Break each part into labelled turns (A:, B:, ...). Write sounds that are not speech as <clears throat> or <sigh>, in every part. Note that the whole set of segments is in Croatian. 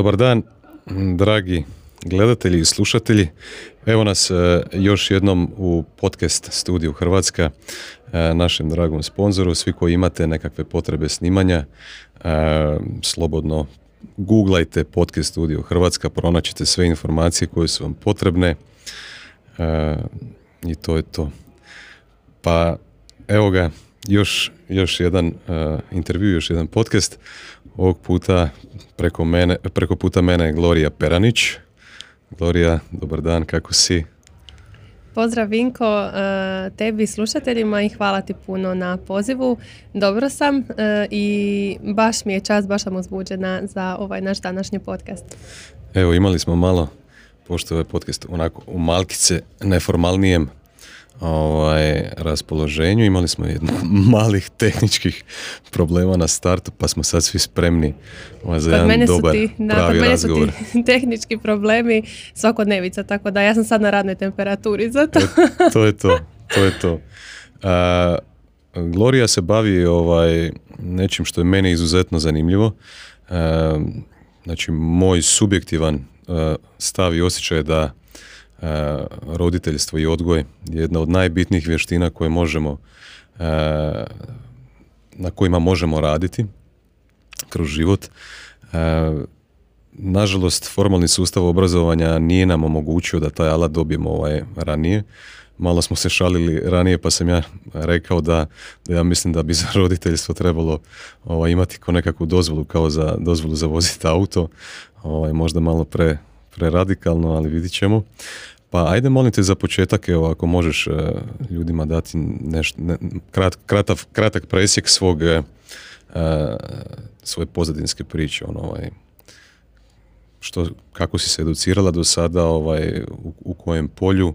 A: Dobar dan, dragi gledatelji i slušatelji. Evo nas e, još jednom u podcast studiju Hrvatska, e, našem dragom sponzoru. Svi koji imate nekakve potrebe snimanja, e, slobodno googlajte podcast studio Hrvatska, pronaćete sve informacije koje su vam potrebne i to je to. Pa evo ga, još, još jedan intervju, još jedan podcast. Ovog puta preko, mene, preko puta mene je Gloria Peranić. Gloria, dobar dan, kako si?
B: Pozdrav Vinko, uh, tebi slušateljima i hvala ti puno na pozivu. Dobro sam uh, i baš mi je čast, baš sam uzbuđena za ovaj naš današnji podcast.
A: Evo imali smo malo, pošto je podcast onako u malkice neformalnijem ovaj, raspoloženju. Imali smo jedno <laughs> malih tehničkih problema na startu, pa smo sad svi spremni ovaj, za jedan mene dobar, ti, na, pravi mene su
B: ti <laughs> tehnički problemi svakodnevica, tako da ja sam sad na radnoj temperaturi za to.
A: E, <laughs> to je to, to je to. A, Gloria se bavi ovaj, nečim što je meni izuzetno zanimljivo. znači, moj subjektivan stav i osjećaj je da E, roditeljstvo i odgoj je jedna od najbitnijih vještina koje možemo e, na kojima možemo raditi kroz život. E, nažalost, formalni sustav obrazovanja nije nam omogućio da taj alat dobijemo ovaj ranije. Malo smo se šalili ranije pa sam ja rekao da, da ja mislim da bi za roditeljstvo trebalo ovaj, imati nekakvu dozvolu kao za dozvolu za voziti auto. Ovaj, možda malo pre, preradikalno, ali vidit ćemo. Pa ajde molim te za početak, evo ako možeš e, ljudima dati nešto, ne, krat, kratak presjek svog, e, svoje pozadinske priče, ono, ovaj, što, kako si se educirala do sada, ovaj, u, u kojem polju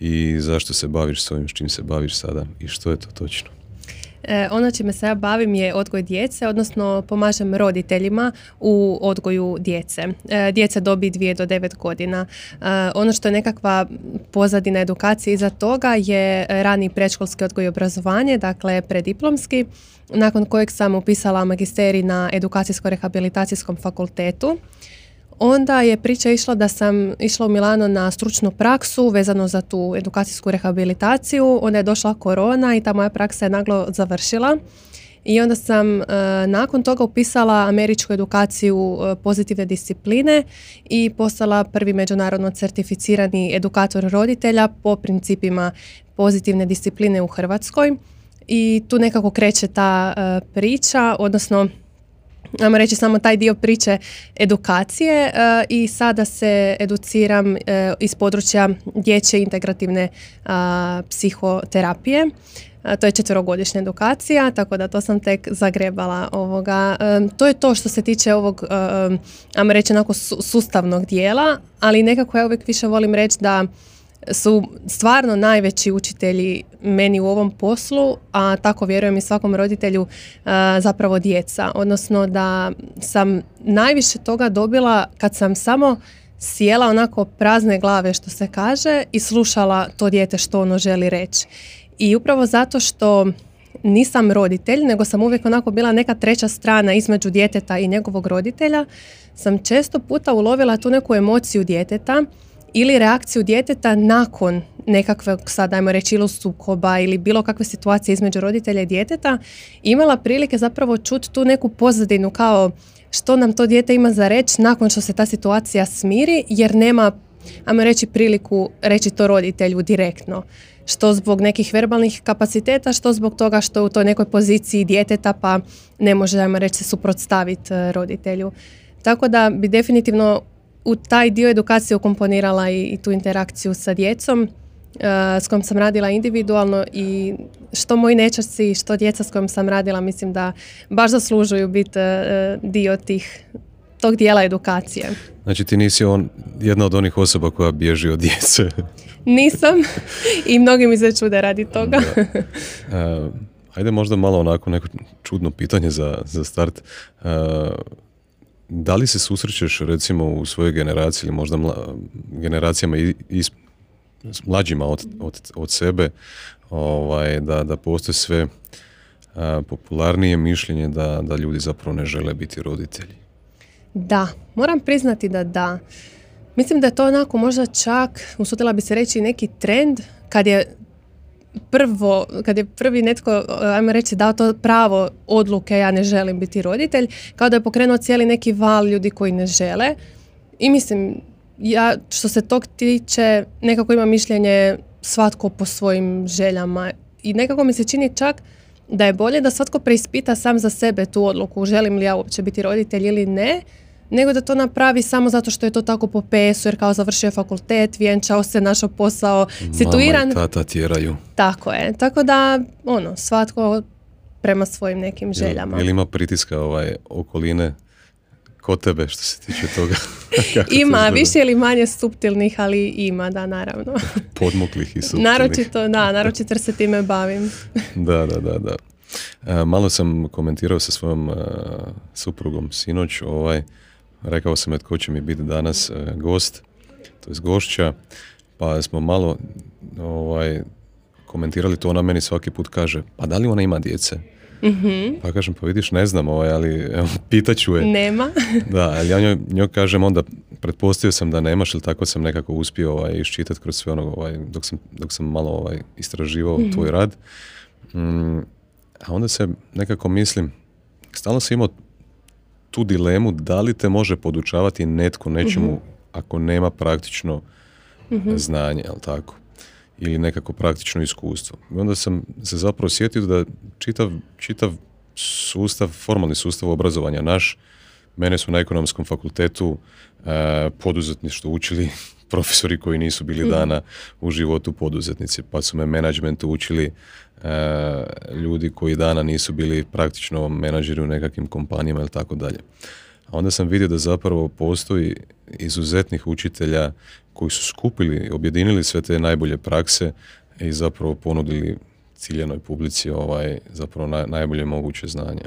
A: i zašto se baviš s ovim, s čim se baviš sada i što je to točno?
B: E, ono čime se ja bavim je odgoj djece, odnosno pomažem roditeljima u odgoju djece. E, djece dobi 2 do 9 godina. E, ono što je nekakva pozadina edukacije iza toga je rani predškolski odgoj i obrazovanje, dakle prediplomski, nakon kojeg sam upisala magisterij na edukacijsko-rehabilitacijskom fakultetu onda je priča išla da sam išla u Milano na stručnu praksu vezano za tu edukacijsku rehabilitaciju. Onda je došla korona i ta moja praksa je naglo završila. I onda sam e, nakon toga upisala američku edukaciju e, pozitivne discipline i postala prvi međunarodno certificirani edukator roditelja po principima pozitivne discipline u Hrvatskoj. I tu nekako kreće ta e, priča, odnosno ajmo reći samo taj dio priče edukacije e, i sada se educiram e, iz područja dječje integrativne psihoterapije. To je četverogodišnja edukacija, tako da to sam tek zagrebala ovoga. E, to je to što se tiče ovog, ajmo reći, onako sustavnog dijela, ali nekako ja uvijek više volim reći da su stvarno najveći učitelji meni u ovom poslu, a tako vjerujem i svakom roditelju zapravo djeca. Odnosno da sam najviše toga dobila kad sam samo sjela onako prazne glave što se kaže i slušala to dijete što ono želi reći. I upravo zato što nisam roditelj, nego sam uvijek onako bila neka treća strana između djeteta i njegovog roditelja, sam često puta ulovila tu neku emociju djeteta ili reakciju djeteta nakon nekakvog, sad ajmo reći, ili sukoba ili bilo kakve situacije između roditelja i djeteta, imala prilike zapravo čuti tu neku pozadinu kao što nam to dijete ima za reći nakon što se ta situacija smiri, jer nema, ajmo reći, priliku reći to roditelju direktno. Što zbog nekih verbalnih kapaciteta, što zbog toga što je u toj nekoj poziciji djeteta pa ne može, ajmo reći, se suprotstaviti eh, roditelju. Tako da bi definitivno u taj dio edukacije ukomponirala i, i tu interakciju sa djecom uh, s kojom sam radila individualno i što moji nečaci, što djeca s kojom sam radila mislim da baš zaslužuju biti uh, dio tih tog dijela edukacije.
A: Znači ti nisi on, jedna od onih osoba koja bježi od djece. <laughs>
B: Nisam i mnogi mi se čude radi toga.
A: Uh, ajde možda malo onako neko čudno pitanje za, za start. Uh, da li se susrećeš recimo u svojoj generaciji ili možda mla, generacijama i, s mlađima od, od, od sebe ovaj, da, da postoje sve a, popularnije mišljenje da, da ljudi zapravo ne žele biti roditelji?
B: Da, moram priznati da da. Mislim da je to onako možda čak, usudila bi se reći, neki trend kad je prvo, kad je prvi netko, ajmo reći, dao to pravo odluke, ja ne želim biti roditelj, kao da je pokrenuo cijeli neki val ljudi koji ne žele. I mislim, ja što se tog tiče, nekako ima mišljenje svatko po svojim željama. I nekako mi se čini čak da je bolje da svatko preispita sam za sebe tu odluku, želim li ja uopće biti roditelj ili ne, nego da to napravi samo zato što je to tako po PS-u, jer kao završio je fakultet, vjenčao se, našao posao, situiran.
A: Mama i tata tjeraju.
B: Tako je. Tako da, ono, svatko prema svojim nekim željama.
A: Ili ima pritiska ovaj, okoline kod tebe što se tiče toga? <laughs>
B: ima, više ili manje subtilnih, ali ima, da, naravno. <laughs>
A: Podmuklih i subtilnih.
B: Naročito, da, naročito jer se time bavim. <laughs>
A: da, da, da, da. E, malo sam komentirao sa svojom e, suprugom sinoć, ovaj, rekao sam tko će mi biti danas e, gost, to je gošća, pa smo malo ovaj, komentirali to, ona meni svaki put kaže, pa da li ona ima djece? mm Pa kažem, pa vidiš, ne znam, ovaj, ali evo, <laughs> pitaću je.
B: Nema. <laughs>
A: da, ali ja njoj, njoj kažem onda, pretpostavio sam da nemaš, ili tako sam nekako uspio ovaj, iščitati kroz sve ono, ovaj, dok, sam, dok sam malo ovaj, istraživao mm tvoj rad. Mm, a onda se nekako mislim, stalno sam imao tu dilemu da li te može podučavati netko nečemu mhm. ako nema praktično mm znanje, jel tako? Ili nekako praktično iskustvo. I onda sam se zapravo sjetio da čitav, čitav sustav, formalni sustav obrazovanja naš, mene su na ekonomskom fakultetu e, poduzetništvo učili <laughs> profesori koji nisu bili mhm. dana u životu poduzetnici, pa su me menadžmentu učili ljudi koji dana nisu bili praktično menadžeri u nekakvim kompanijama ili tako dalje. A onda sam vidio da zapravo postoji izuzetnih učitelja koji su skupili, objedinili sve te najbolje prakse i zapravo ponudili ciljenoj publici ovaj, zapravo najbolje moguće znanje.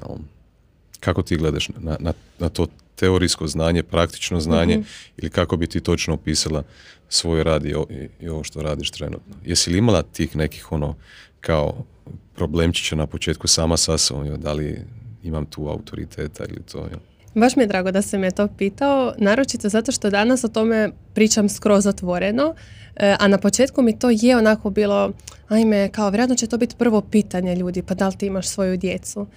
A: Kako ti gledaš na, na, na to teorijsko znanje, praktično znanje mhm. ili kako bi ti točno opisala svoj rad i, i, ovo što radiš trenutno? Jesi li imala tih nekih ono kao problemčića na početku sama sa sobom, da li imam tu autoriteta ili to. Ja.
B: Baš mi je drago da se me to pitao, naročito zato što danas o tome pričam skroz otvoreno, e, a na početku mi to je onako bilo, ajme, kao vjerojatno će to biti prvo pitanje ljudi, pa da li ti imaš svoju djecu.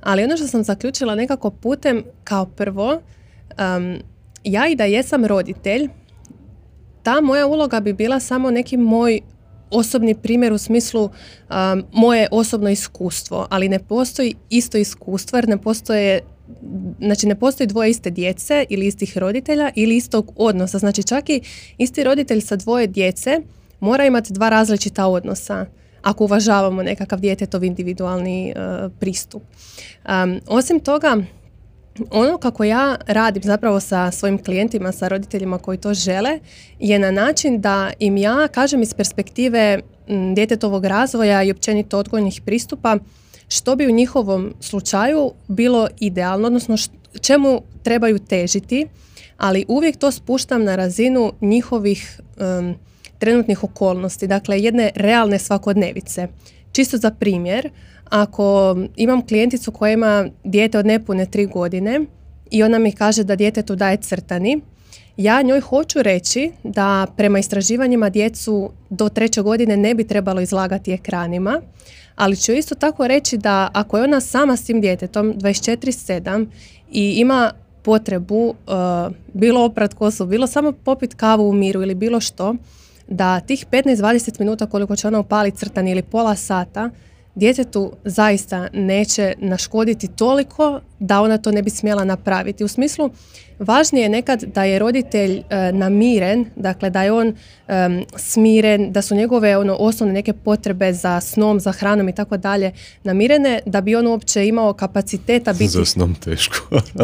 B: Ali ono što sam zaključila nekako putem, kao prvo, ja i da jesam roditelj, ta moja uloga bi bila samo neki moj osobni primjer u smislu um, moje osobno iskustvo, ali ne postoji isto iskustvo jer ne postoje znači ne postoji dvoje iste djece ili istih roditelja ili istog odnosa. Znači čak i isti roditelj sa dvoje djece mora imati dva različita odnosa ako uvažavamo nekakav djetetov individualni uh, pristup. Um, osim toga, ono kako ja radim zapravo sa svojim klijentima, sa roditeljima koji to žele, je na način da im ja kažem iz perspektive djetetovog razvoja i općenito odgojnih pristupa što bi u njihovom slučaju bilo idealno, odnosno čemu trebaju težiti, ali uvijek to spuštam na razinu njihovih trenutnih okolnosti, dakle jedne realne svakodnevice. Čisto za primjer, ako imam klijenticu koja ima dijete od nepune tri godine i ona mi kaže da djetetu daje crtani, ja njoj hoću reći da prema istraživanjima djecu do treće godine ne bi trebalo izlagati ekranima, ali ću isto tako reći da ako je ona sama s tim djetetom 24-7 i ima potrebu uh, bilo oprat kosu, bilo samo popit kavu u miru ili bilo što, da tih 15-20 minuta koliko će ona upaliti crtani ili pola sata, djetetu zaista neće naškoditi toliko da ona to ne bi smjela napraviti. U smislu, važnije je nekad da je roditelj e, namiren, dakle da je on smiren, da su njegove ono osnovne neke potrebe za snom, za hranom i tako dalje namirene, da bi on uopće imao kapaciteta biti...
A: Za snom teško.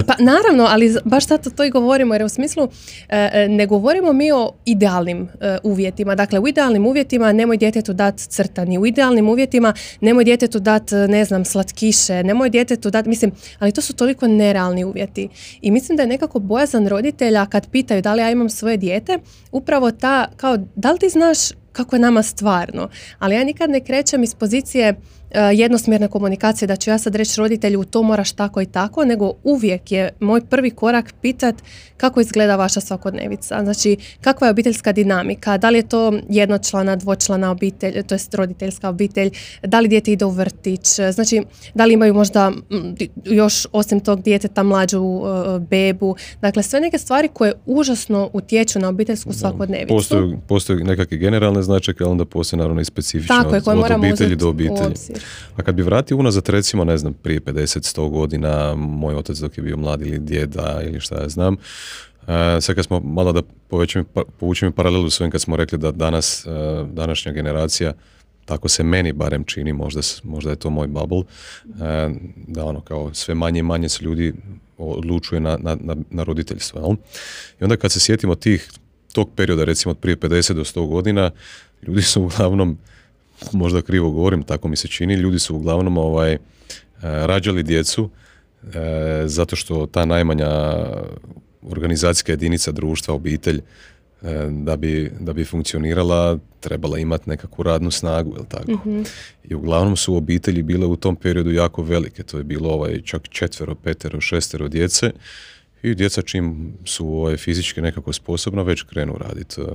B: pa naravno, ali baš zato to i govorimo, jer u smislu e, e, ne govorimo mi o idealnim uvjetima. Dakle, u idealnim uvjetima nemoj djetetu dati crtani, u idealnim uvjetima nemoj djetetu dati, ne znam, slatkiše, nemoj djetetu dati, mislim, ali to su toliko nerealni uvjeti. I mislim da je nekako bojazan roditelja kad pitaju da li ja imam svoje dijete, upravo ta, kao, da li ti znaš kako je nama stvarno? Ali ja nikad ne krećem iz pozicije jednosmjerne komunikacije da ću ja sad reći roditelju to moraš tako i tako, nego uvijek je moj prvi korak pitat kako izgleda vaša svakodnevica. Znači, kakva je obiteljska dinamika, da li je to jednočlana, dvočlana obitelj, to jest roditeljska obitelj, da li dijete ide u vrtić, znači, da li imaju možda još osim tog djeteta mlađu uh, bebu, dakle, sve neke stvari koje užasno utječu na obiteljsku svakodnevicu.
A: Postoje, postoje nekakve generalne značajke, ali onda postoje naravno i specifične
B: Tako
A: od, od obitelji do obitelji. A kad bi vratio unazad recimo, ne znam, prije 50-100 godina, moj otac dok je bio mlad ili djeda ili šta ja znam, Uh, sad kad smo malo da pa, povučemo paralelu s ovim kad smo rekli da danas, uh, današnja generacija tako se meni barem čini, možda, možda je to moj bubble, uh, da ono kao sve manje i manje se ljudi odlučuje na, na, na roditeljstvo. Jel? I onda kad se sjetimo tih, tog perioda, recimo od prije 50 do 100 godina, ljudi su uglavnom možda krivo govorim, tako mi se čini, ljudi su uglavnom ovaj, e, rađali djecu e, zato što ta najmanja organizacijska jedinica društva, obitelj, e, da bi, da bi funkcionirala trebala imati nekakvu radnu snagu, jel tako? Mhm. I uglavnom su obitelji bile u tom periodu jako velike, to je bilo ovaj, čak četvero, petero, šestero djece i djeca čim su ovaj, fizički nekako sposobna već krenu raditi uh,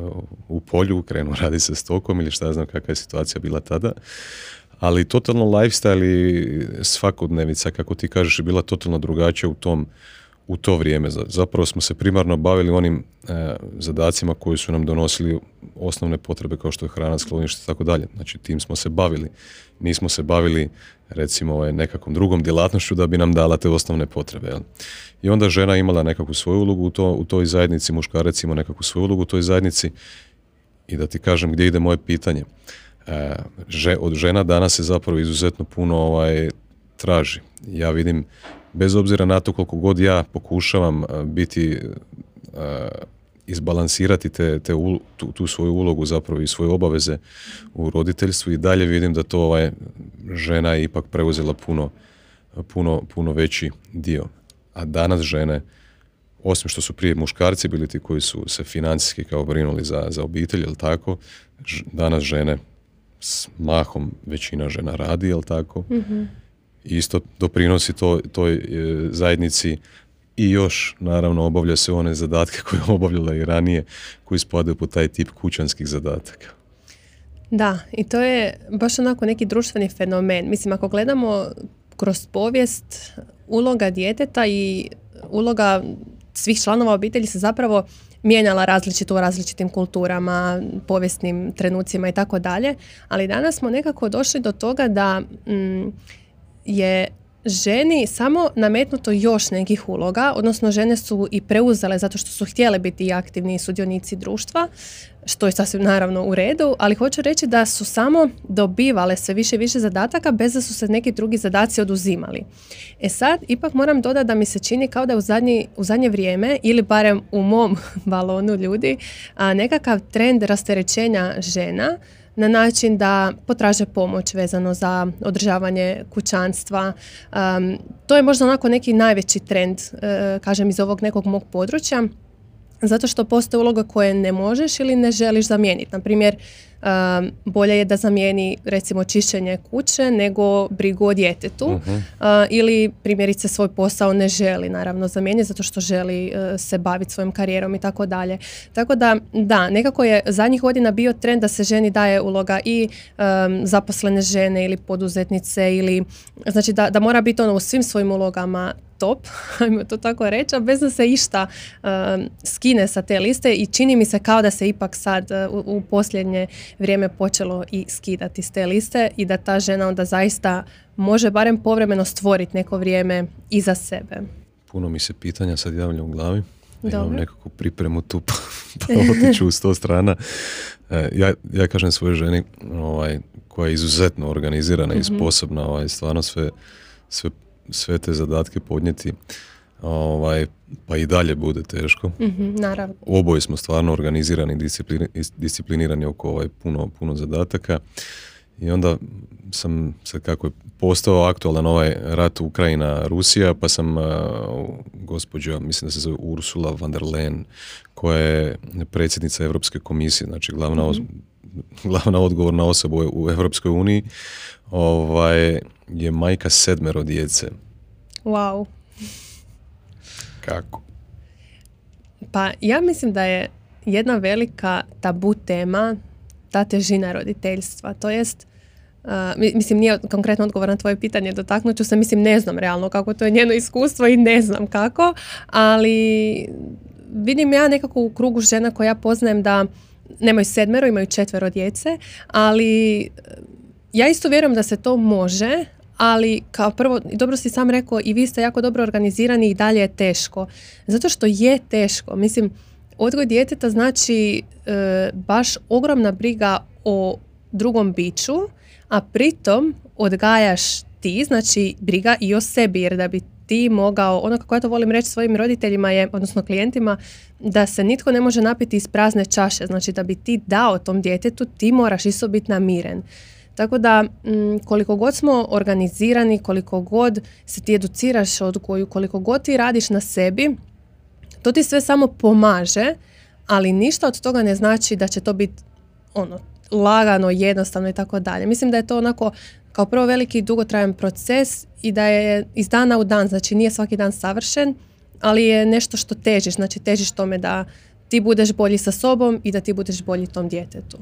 A: u polju, krenu <laughs> raditi sa stokom ili šta znam kakva je situacija bila tada. Ali totalno lifestyle i svakodnevica, kako ti kažeš, je bila totalno drugačija u tom u to vrijeme. Zapravo smo se primarno bavili onim e, zadacima koji su nam donosili osnovne potrebe kao što je hrana, sklonište i tako dalje. Znači tim smo se bavili. Nismo se bavili recimo ovaj, nekakvom drugom djelatnošću da bi nam dala te osnovne potrebe. Jel? I onda žena imala nekakvu svoju ulogu u, to, u toj zajednici, muškarac ima nekakvu svoju ulogu u toj zajednici i da ti kažem gdje ide moje pitanje. E, od žena danas se zapravo izuzetno puno ovaj, traži. Ja vidim, bez obzira na to koliko god ja pokušavam e, biti e, izbalansirati te, te tu, tu, svoju ulogu zapravo i svoje obaveze u roditeljstvu i dalje vidim da to ovaj žena je ipak preuzela puno, puno, puno veći dio. A danas žene, osim što su prije muškarci bili ti koji su se financijski kao brinuli za, za obitelj, jel tako, danas žene s mahom većina žena radi, jel tako, isto doprinosi to, toj e, zajednici i još naravno obavlja se one zadatke koje je obavljala i ranije koji spadaju po taj tip kućanskih zadataka.
B: Da, i to je baš onako neki društveni fenomen. Mislim, ako gledamo kroz povijest, uloga djeteta i uloga svih članova obitelji se zapravo mijenjala različito u različitim kulturama, povijesnim trenucima i tako dalje, ali danas smo nekako došli do toga da mm, je ženi samo nametnuto još nekih uloga, odnosno žene su i preuzele zato što su htjele biti aktivni sudionici društva, što je sasvim naravno u redu, ali hoću reći da su samo dobivale sve više i više zadataka bez da su se neki drugi zadaci oduzimali. E sad, ipak moram dodati da mi se čini kao da u, zadnji, u zadnje vrijeme, ili barem u mom <laughs> balonu ljudi, a, nekakav trend rasterećenja žena na način da potraže pomoć vezano za održavanje kućanstva. to je možda onako neki najveći trend, uh, kažem, iz ovog nekog mog područja, zato što postoje uloga koje ne možeš ili ne želiš zamijeniti. Na primjer, bolje je da zamijeni recimo čišćenje kuće nego brigu o djetetu uh ili primjerice svoj posao ne želi naravno zamijeniti zato što želi e, se baviti svojom karijerom i tako dalje. Tako da da, nekako je zadnjih godina bio trend da se ženi daje uloga i zaposlene žene ili poduzetnice ili znači da, da mora biti ono u svim svojim ulogama top, <laughs> ajmo to tako reći, a bez da se išta skine sa te liste i čini mi se kao da se ipak sad uh, u, posljednje vrijeme počelo i skidati s te liste i da ta žena onda zaista može barem povremeno stvoriti neko vrijeme iza sebe.
A: Puno mi se pitanja sad javlja u glavi. Dobro. Imam nekakvu pripremu tu <laughs> pa, pa <laughs> otiću u sto strana. E, ja, ja kažem svojoj ženi ovaj, koja je izuzetno organizirana i mhm. sposobna ovaj, stvarno sve, sve, sve te zadatke podnijeti ovaj, pa i dalje bude teško.
B: mm naravno.
A: Oboje smo stvarno organizirani i disciplinirani oko ovaj puno, puno zadataka. I onda sam sad kako je postao aktualan ovaj rat Ukrajina-Rusija, pa sam uh, gospođa, mislim da se zove Ursula von der Leyen, koja je predsjednica Europske komisije, znači glavna mm glavna odgovorna osoba u Europskoj uniji, ovaj, je majka sedmero djece.
B: Wow.
A: Kako?
B: Pa ja mislim da je jedna velika tabu tema ta težina roditeljstva. To jest, uh, mislim nije konkretno odgovor na tvoje pitanje, dotaknut ću se, mislim ne znam realno kako to je njeno iskustvo i ne znam kako, ali vidim ja nekako u krugu žena koja ja poznajem da nemaju sedmero, imaju četvero djece, ali ja isto vjerujem da se to može, ali kao prvo, dobro si sam rekao i vi ste jako dobro organizirani i dalje je teško. Zato što je teško. Mislim, odgoj djeteta znači e, baš ogromna briga o drugom biću, a pritom odgajaš ti, znači briga i o sebi, jer da bi ti mogao, ono kako ja to volim reći svojim roditeljima je, odnosno klijentima, da se nitko ne može napiti iz prazne čaše, znači da bi ti dao tom djetetu, ti moraš isto biti namiren. Tako da mm, koliko god smo organizirani, koliko god se ti educiraš od koju, koliko god ti radiš na sebi, to ti sve samo pomaže, ali ništa od toga ne znači da će to biti ono lagano, jednostavno i tako dalje. Mislim da je to onako kao prvo veliki dugotrajan proces i da je iz dana u dan, znači nije svaki dan savršen, ali je nešto što težiš, znači težiš tome da ti budeš bolji sa sobom i da ti budeš bolji tom djetetu.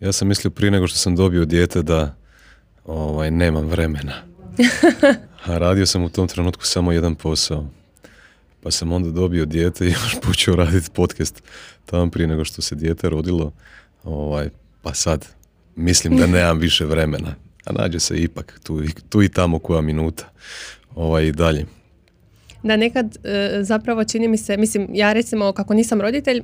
A: Ja sam mislio prije nego što sam dobio dijete da ovaj, nemam vremena. <laughs> A radio sam u tom trenutku samo jedan posao. Pa sam onda dobio dijete i <laughs> još počeo raditi podcast tamo prije nego što se dijete rodilo. Ovaj, pa sad mislim da nemam više vremena. A nađe se ipak tu, tu i tamo koja minuta ovaj, dalje.
B: Da nekad e, zapravo čini mi se, mislim ja recimo kako nisam roditelj,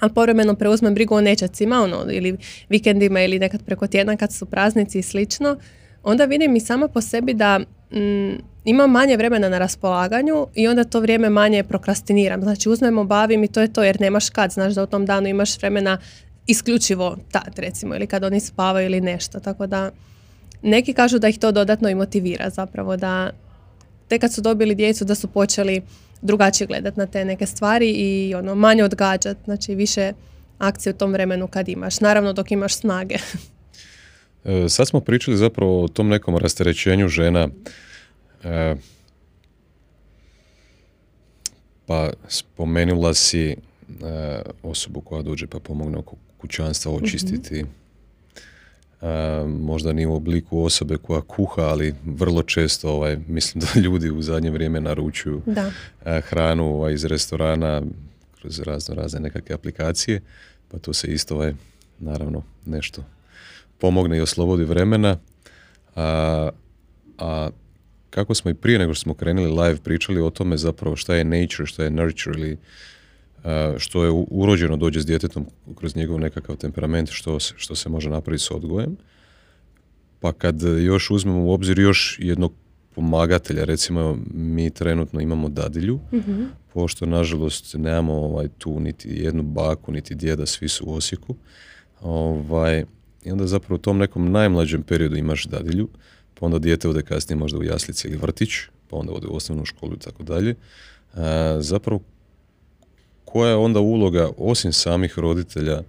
B: ali povremeno preuzmem brigu o nečacima, ono, ili vikendima ili nekad preko tjedna kad su praznici i slično, onda vidim i sama po sebi da mm, imam manje vremena na raspolaganju i onda to vrijeme manje prokrastiniram. Znači uzmemo, bavim i to je to jer nemaš kad, znaš da u tom danu imaš vremena isključivo tad recimo ili kad oni spavaju ili nešto. Tako da neki kažu da ih to dodatno i motivira zapravo da te kad su dobili djecu da su počeli drugačije gledati na te neke stvari i ono manje odgađati, znači više akcije u tom vremenu kad imaš. Naravno dok imaš snage. <laughs>
A: E, sad smo pričali zapravo o tom nekom rasterećenju žena. E, pa spomenula si e, osobu koja dođe pa pomogne oko kućanstva očistiti. mm možda nije u obliku osobe koja kuha, ali vrlo često ovaj, mislim <laughs> da ljudi u zadnje vrijeme naručuju da. hranu ovaj, iz restorana kroz razno razne nekakve aplikacije, pa to se isto ovaj, naravno nešto pomogne i oslobodi vremena. A, a kako smo i prije nego što smo krenuli live pričali o tome zapravo šta je nature, šta je nurture ili što je urođeno dođe s djetetom kroz njegov nekakav temperament što, što se može napraviti s odgojem. Pa kad još uzmemo u obzir još jednog pomagatelja, recimo mi trenutno imamo dadilju, mm pošto nažalost nemamo ovaj, tu niti jednu baku, niti djeda, svi su u Osijeku. Ovaj, I onda zapravo u tom nekom najmlađem periodu imaš dadilju, pa onda dijete ode kasnije možda u jaslici ili vrtić, pa onda ode u osnovnu školu i tako dalje. Zapravo koja je onda uloga osim samih roditelja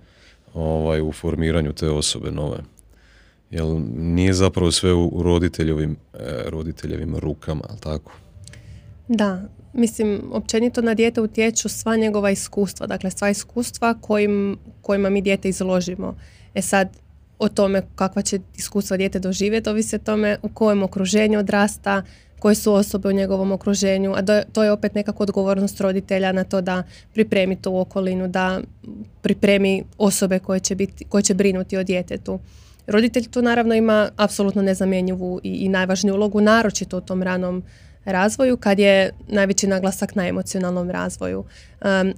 A: ovaj, u formiranju te osobe nove? Jel nije zapravo sve u roditeljevim, e, roditeljevim rukama, ali tako?
B: Da, mislim, općenito na dijete utječu sva njegova iskustva, dakle sva iskustva kojim, kojima mi dijete izložimo. E sad, o tome kakva će iskustva dijete doživjeti, ovisi o tome u kojem okruženju odrasta, koje su osobe u njegovom okruženju, a to je opet nekako odgovornost roditelja na to da pripremi tu okolinu, da pripremi osobe koje će, biti, koje će brinuti o djetetu. Roditelj tu naravno ima apsolutno nezamjenjivu i, i najvažniju ulogu, naročito u tom ranom razvoju kad je najveći naglasak na emocionalnom razvoju.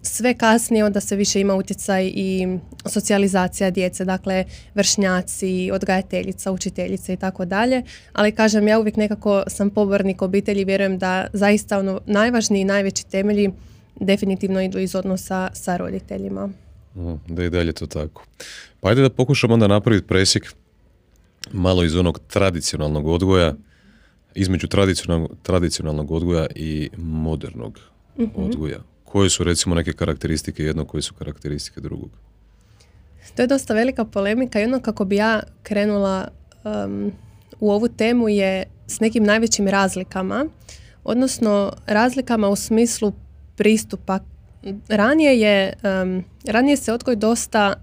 B: sve kasnije onda se više ima utjecaj i socijalizacija djece, dakle vršnjaci, odgajateljica, učiteljica i tako dalje, ali kažem ja uvijek nekako sam pobornik obitelji, vjerujem da zaista ono najvažniji i najveći temelji definitivno idu iz odnosa sa roditeljima.
A: Da i dalje to tako. Pa ajde da pokušamo onda napraviti presjek malo iz onog tradicionalnog odgoja između tradicionalnog, tradicionalnog odgoja i modernog mhm. odgoja? Koje su recimo neke karakteristike jednog, koje su karakteristike drugog?
B: To je dosta velika polemika i ono kako bi ja krenula u ovu temu je s nekim najvećim razlikama, odnosno razlikama u smislu pristupa. Ranije, je, ranije se odgoj dosta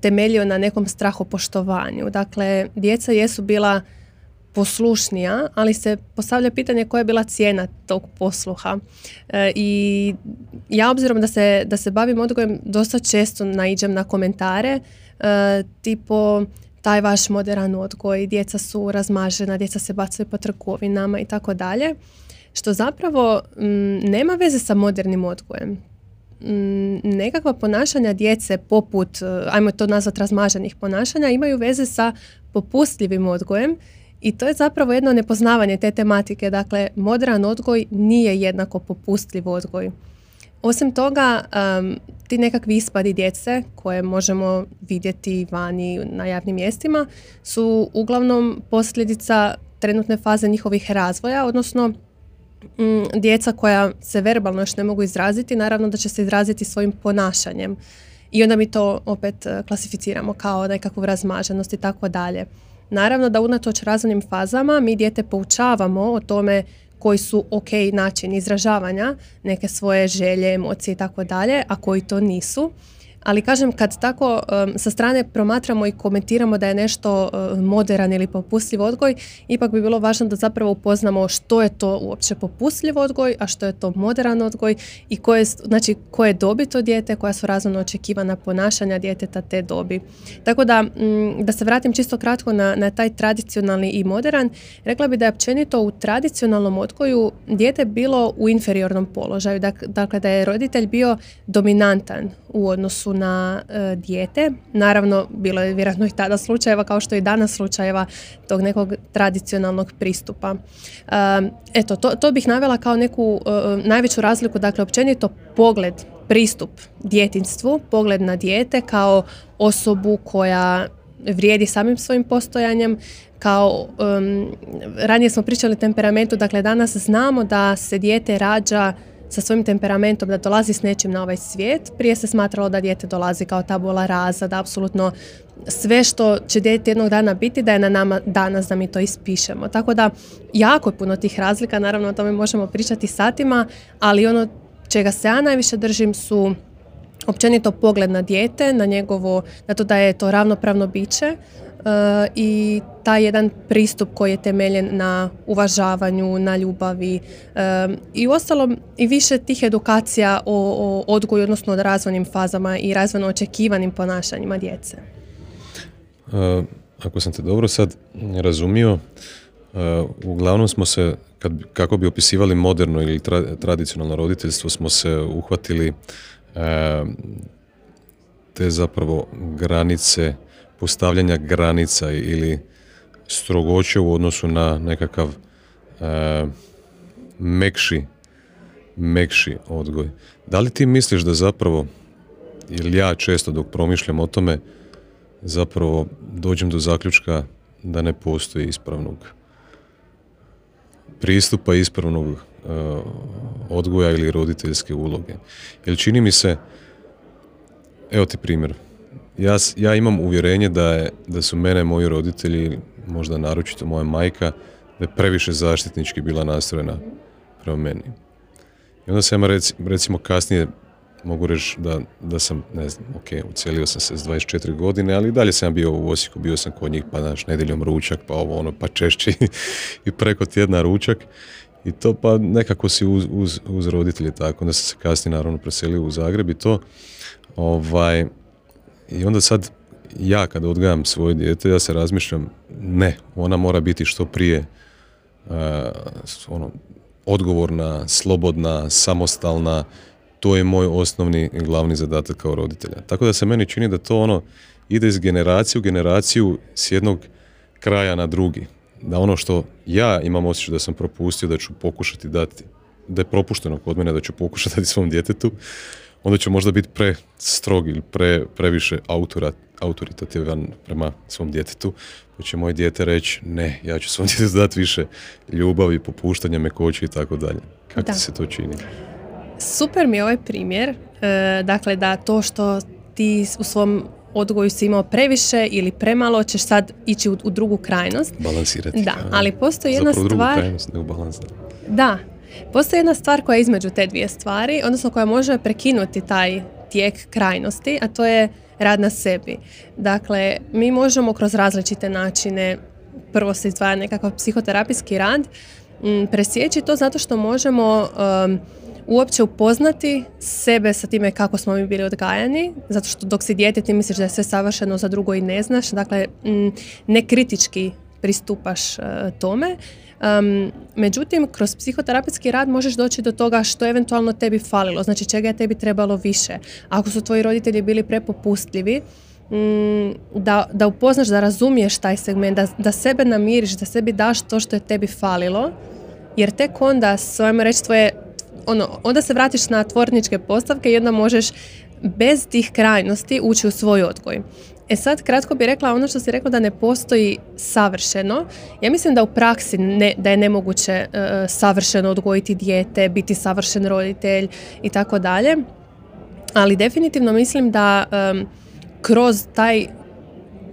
B: temeljio na nekom strahopoštovanju. Dakle, djeca jesu bila poslušnija, ali se postavlja pitanje koja je bila cijena tog posluha. E, I ja obzirom da se, da se bavim odgojem, dosta često naiđem na komentare e, tipo taj vaš modern odgoj, djeca su razmažena, djeca se bacaju po trgovinama i tako dalje, što zapravo nema veze sa modernim odgojem. nekakva ponašanja djece poput, e, ajmo to nazvati razmaženih ponašanja, imaju veze sa popustljivim odgojem i to je zapravo jedno nepoznavanje te tematike. Dakle, modern odgoj nije jednako popustljiv odgoj. Osim toga, ti nekakvi ispadi djece koje možemo vidjeti vani na javnim mjestima su uglavnom posljedica trenutne faze njihovih razvoja, odnosno mm, djeca koja se verbalno još ne mogu izraziti, naravno da će se izraziti svojim ponašanjem. I onda mi to opet e, klasificiramo kao nekakvu razmaženost i tako dalje. Naravno da unatoč razvojnim fazama mi dijete poučavamo o tome koji su ok način izražavanja neke svoje želje, emocije i tako dalje, a koji to nisu ali kažem kad tako sa strane promatramo i komentiramo da je nešto moderan ili popustljiv odgoj, ipak bi bilo važno da zapravo upoznamo što je to uopće popustljiv odgoj, a što je to moderan odgoj i koje, znači, koje dobi to dijete, koja su razvojno očekivana ponašanja djeteta te dobi. Tako da, da se vratim čisto kratko na, na taj tradicionalni i moderan, rekla bi da je općenito u tradicionalnom odgoju dijete bilo u inferiornom položaju, dakle da je roditelj bio dominantan u odnosu na e, dijete. Naravno, bilo je vjerojatno i tada slučajeva kao što i danas slučajeva tog nekog tradicionalnog pristupa. E, eto, to, to bih navela kao neku e, najveću razliku, dakle, općenito pogled, pristup djetinstvu, pogled na dijete kao osobu koja vrijedi samim svojim postojanjem, kao ranije smo pričali temperamentu, dakle danas znamo da se dijete rađa sa svojim temperamentom da dolazi s nečim na ovaj svijet. Prije se smatralo da dijete dolazi kao tabula raza, da apsolutno sve što će dijete jednog dana biti da je na nama danas da mi to ispišemo. Tako da jako je puno tih razlika, naravno o tome možemo pričati satima, ali ono čega se ja najviše držim su općenito pogled na dijete, na njegovo, na to da je to ravnopravno biće, i taj jedan pristup koji je temeljen na uvažavanju, na ljubavi e, i ostalom i više tih edukacija o, o odgoju, odnosno o razvojnim fazama i razvojno očekivanim ponašanjima djece.
A: E, ako sam te dobro sad razumio, uglavnom smo se, kad, kako bi opisivali moderno ili tradicionalno roditeljstvo, smo se uhvatili te zapravo granice postavljanja granica ili strogoće u odnosu na nekakav e, mekši, mekši odgoj. Da li ti misliš da zapravo, ili ja često dok promišljam o tome, zapravo dođem do zaključka da ne postoji ispravnog pristupa ispravnog e, odgoja ili roditeljske uloge. Jer čini mi se, evo ti primjer, ja, ja imam uvjerenje da, je, da su mene moji roditelji, možda naročito moja majka, da je previše zaštitnički bila nastrojena prema meni. I onda sam recimo kasnije mogu reći da, da sam, ne znam, ok, ucijelio sam se s 24 godine, ali dalje sam bio u Osijeku, bio sam kod njih, pa naš nedjeljom ručak, pa ovo ono, pa češće i preko tjedna ručak. I to pa nekako si uz, uz, uz roditelje tako, onda sam se kasnije naravno preselio u Zagreb i to, ovaj, i onda sad ja kada odgajam svoje dijete, ja se razmišljam, ne, ona mora biti što prije uh, ono, odgovorna, slobodna, samostalna, to je moj osnovni i glavni zadatak kao roditelja. Tako da se meni čini da to ono ide iz generacije u generaciju s jednog kraja na drugi. Da ono što ja imam osjećaj da sam propustio, da ću pokušati dati, da je propušteno kod mene da ću pokušati <laughs> dati svom djetetu, onda će možda biti pre strog ili pre, previše autorat, autoritativan prema svom djetetu, pa će moje dijete reći ne, ja ću svom <laughs> djetetu dati više ljubavi, popuštanja, mekoći i tako dalje. Kako ti se to čini?
B: Super mi je ovaj primjer, e, dakle da to što ti u svom odgoju si imao previše ili premalo, ćeš sad ići u, u drugu krajnost.
A: Balansirati.
B: Da, ali postoji jedna
A: Zapravo
B: stvar...
A: drugu krajnost, ne u balans.
B: Da, postoji jedna stvar koja je između te dvije stvari, odnosno koja može prekinuti taj tijek krajnosti, a to je rad na sebi. Dakle, mi možemo kroz različite načine, prvo se izdvaja nekakav psihoterapijski rad, presjeći to zato što možemo um, uopće upoznati sebe sa time kako smo mi bili odgajani, zato što dok si dijete ti misliš da je sve savršeno za drugo i ne znaš, dakle m, ne kritički pristupaš uh, tome. Um, međutim, kroz psihoterapijski rad možeš doći do toga što eventualno tebi falilo, znači čega je tebi trebalo više. Ako su tvoji roditelji bili prepopustljivi, mm, da, da upoznaš, da razumiješ taj segment, da, da sebe namiriš, da sebi daš to što je tebi falilo, jer tek onda, svojmo reći, tvoje, ono, onda se vratiš na tvorničke postavke i onda možeš bez tih krajnosti ući u svoj odgoj. E sad, kratko bih rekla ono što si rekla da ne postoji savršeno. Ja mislim da u praksi ne, da je nemoguće e, savršeno odgojiti dijete, biti savršen roditelj i tako dalje. Ali definitivno mislim da em, kroz taj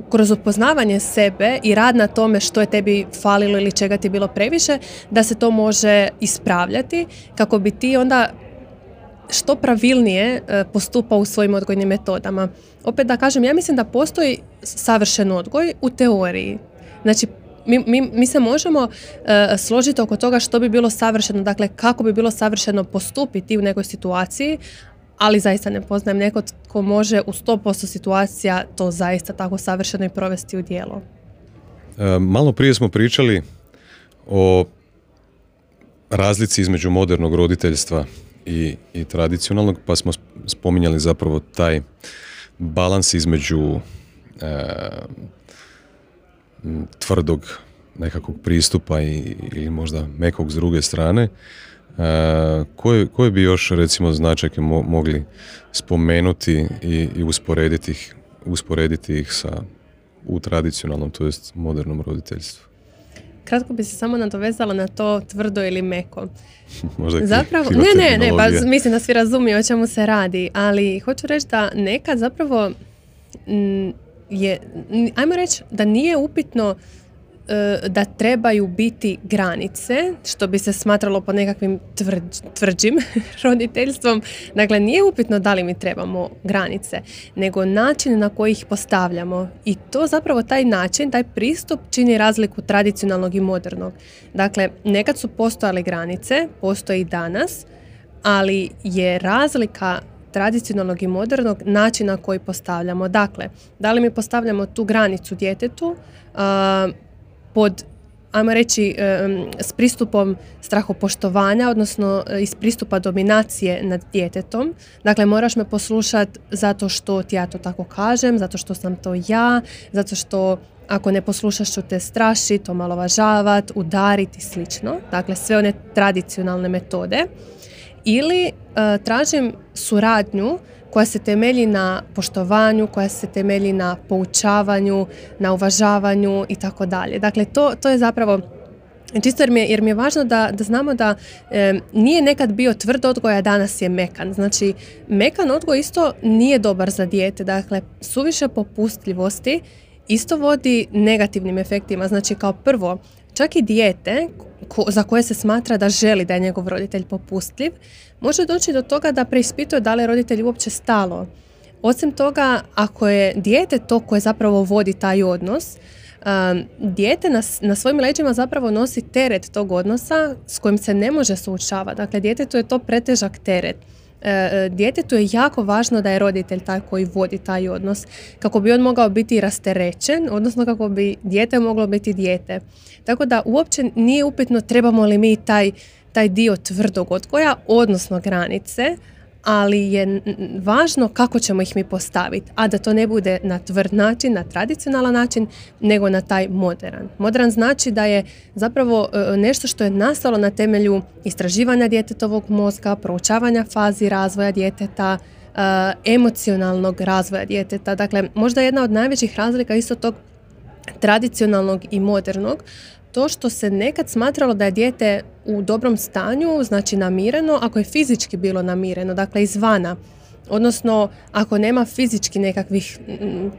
B: kroz upoznavanje sebe i rad na tome što je tebi falilo ili čega ti je bilo previše, da se to može ispravljati kako bi ti onda što pravilnije e, postupa u svojim odgojnim metodama. Opet da kažem, ja mislim da postoji savršen odgoj u teoriji. Znači, mi, mi, mi se možemo e, složiti oko toga što bi bilo savršeno, dakle kako bi bilo savršeno postupiti u nekoj situaciji, ali zaista ne poznajem neko tko može u 100% situacija to zaista tako savršeno i provesti u djelo.
A: E, malo prije smo pričali o razlici između modernog roditeljstva i, i tradicionalnog, pa smo spominjali zapravo taj balans između e, tvrdog nekakvog pristupa i, ili možda mekog s druge strane. E, koje, koje bi još recimo značajke mogli spomenuti i, i usporediti, ih, usporediti ih sa u tradicionalnom, to jest modernom roditeljstvu?
B: Kratko bi se samo nadovezala na to tvrdo ili meko. <laughs>
A: Možda
B: zapravo, ne, ne, ne, pa mislim da svi razumiju o čemu se radi, ali hoću reći da nekad zapravo m, je, ajmo reći da nije upitno da trebaju biti granice, što bi se smatralo po nekakvim tvrđ, tvrđim <laughs> roditeljstvom. Dakle, nije upitno da li mi trebamo granice, nego način na koji ih postavljamo. I to zapravo taj način, taj pristup čini razliku tradicionalnog i modernog. Dakle, nekad su postojale granice, postoji i danas, ali je razlika tradicionalnog i modernog načina koji postavljamo. Dakle, da li mi postavljamo tu granicu djetetu, pod ajmo reći s pristupom strahopoštovanja, odnosno e, iz pristupa dominacije nad djetetom. Dakle, moraš me poslušati zato što ti ja to tako kažem, zato što sam to ja, zato što ako ne poslušaš ću te strašiti, omalovažavat, udariti i slično. Dakle, sve one tradicionalne metode. Ili e, tražim suradnju koja se temelji na poštovanju, koja se temelji na poučavanju, na uvažavanju i tako dalje. Dakle, to, to je zapravo Čisto jer mi je, jer mi je važno da, da znamo da nije nekad bio tvrd odgoj, a danas je mekan. Znači, mekan odgoj isto nije dobar za dijete. Dakle, suviše popustljivosti isto vodi negativnim efektima. Znači, kao prvo, čak i dijete za koje se smatra da želi da je njegov roditelj popustljiv, može doći do toga da preispituje da li je roditelj uopće stalo. Osim toga, ako je dijete to koje zapravo vodi taj odnos, um, dijete na, na svojim leđima zapravo nosi teret tog odnosa s kojim se ne može suočavati. Dakle, djetetu je to pretežak teret. E, e, djetetu je jako važno da je roditelj taj koji vodi taj odnos kako bi on mogao biti rasterećen, odnosno kako bi dijete moglo biti dijete. Tako da uopće nije upitno trebamo li mi taj, taj dio tvrdog odgoja, odnosno granice, ali je važno kako ćemo ih mi postaviti, a da to ne bude na tvrd način, na tradicionalan način, nego na taj modern. Modern znači da je zapravo e, nešto što je nastalo na temelju istraživanja djetetovog mozga, proučavanja fazi razvoja djeteta, e, emocionalnog razvoja djeteta. Dakle, možda jedna od najvećih razlika isto tog tradicionalnog i modernog to što se nekad smatralo da je dijete u dobrom stanju, znači namireno, ako je fizički bilo namireno, dakle izvana, Odnosno, ako nema fizički nekakvih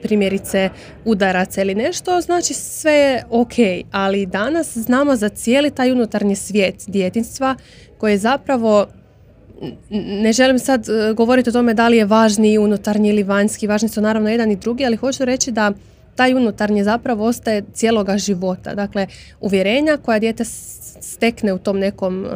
B: primjerice udaraca ili nešto, znači sve je ok. Ali danas znamo za cijeli taj unutarnji svijet djetinstva koji je zapravo ne želim sad e, govoriti o tome da li je važniji unutarnji ili vanjski, važni su naravno jedan i drugi, ali hoću reći da taj unutarnji zapravo ostaje cijeloga života. Dakle, uvjerenja koja dijete stekne u tom nekom uh,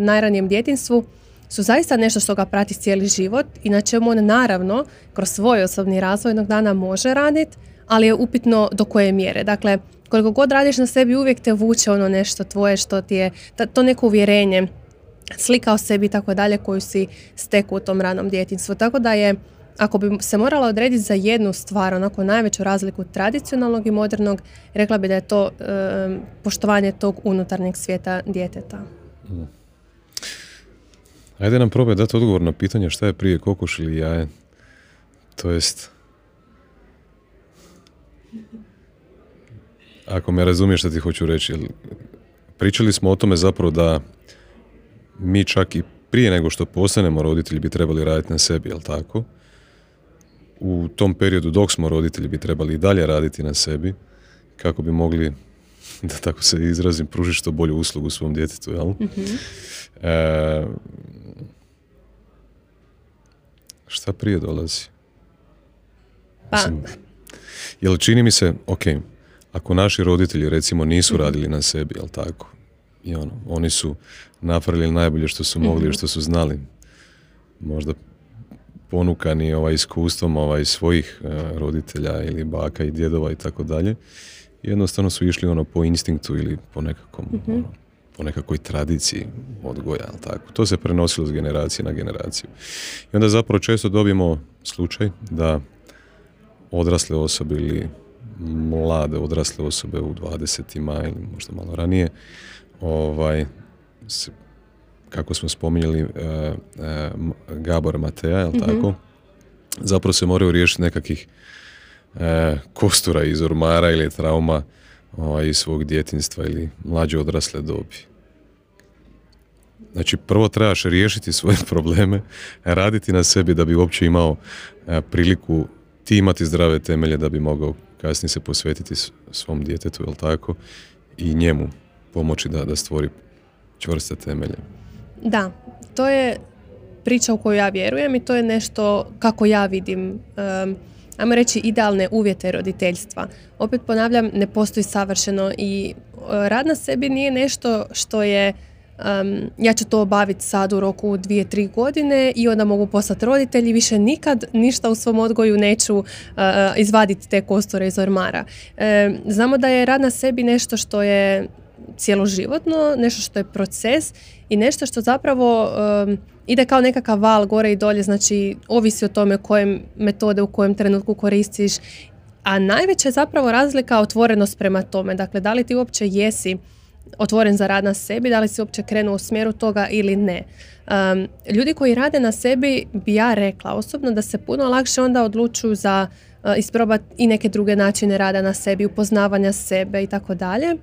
B: najranijem djetinstvu su zaista nešto što ga prati cijeli život i na čemu on naravno kroz svoj osobni razvoj jednog dana može raditi, ali je upitno do koje mjere. Dakle, koliko god radiš na sebi uvijek te vuče ono nešto tvoje što ti je, to neko uvjerenje, slika o sebi i tako dalje koju si steku u tom ranom djetinstvu. Tako da je ako bi se morala odrediti za jednu stvar, onako najveću razliku tradicionalnog i modernog, rekla bi da je to poštovanje tog unutarnjeg svijeta djeteta. Mm.
A: Ajde nam probaj dati odgovor na pitanje šta je prije kokoš ili jaje. To jest... Ako me razumiješ šta ti hoću reći. Pričali smo o tome zapravo da mi čak i prije nego što postanemo roditelji bi trebali raditi na sebi, jel tako? U tom periodu dok smo roditelji bi trebali i dalje raditi na sebi kako bi mogli <laughs> da tako se izrazim, pružiti što bolju uslugu svom djetetu, jel? mm šta prije dolazi?
B: Pa.
A: jel čini mi se, ok, ako naši roditelji recimo nisu mhm. radili na sebi, jel tako? I ono, oni su napravili najbolje što su mogli i mhm. što su znali. Možda ponukani ovaj iskustvom ovaj svojih e, roditelja ili baka i djedova i tako dalje jednostavno su išli ono po instinktu ili po nekakvom mhm. ono, po nekakvoj tradiciji odgoja, ali tako. To se prenosilo s generacije na generaciju. I onda zapravo često dobijemo slučaj da odrasle osobe ili mlade odrasle osobe u 20 ili možda malo ranije ovaj, se kako smo spominjali uh, uh, Gabor Mateja, jel mm tako? Zapravo se moraju riješiti nekakvih uh, kostura iz ormara ili trauma ovaj, iz svog djetinstva ili mlađe odrasle dobi. Znači, prvo trebaš riješiti svoje <laughs> probleme, raditi na sebi da bi uopće imao priliku ti imati zdrave temelje da bi mogao kasnije se posvetiti svom djetetu, jel tako? I njemu pomoći da, da stvori čvrste temelje.
B: Da, to je priča u koju ja vjerujem i to je nešto kako ja vidim um, ajmo reći idealne uvjete roditeljstva. Opet ponavljam, ne postoji savršeno i uh, rad na sebi nije nešto što je um, ja ću to obaviti sad u roku dvije, tri godine i onda mogu postati roditelji, više nikad ništa u svom odgoju neću uh, izvaditi te kostore iz ormara. Um, znamo da je rad na sebi nešto što je cjeloživotno, nešto što je proces i nešto što zapravo ide kao nekakav val gore i dolje, znači ovisi o tome koje metode u kojem trenutku koristiš, a najveća je zapravo razlika otvorenost prema tome. Dakle, da li ti uopće jesi otvoren za rad na sebi, da li si uopće krenuo u smjeru toga ili ne. ljudi koji rade na sebi bi ja rekla osobno da se puno lakše onda odlučuju za uh, isprobati i neke druge načine rada na sebi, upoznavanja sebe i tako dalje.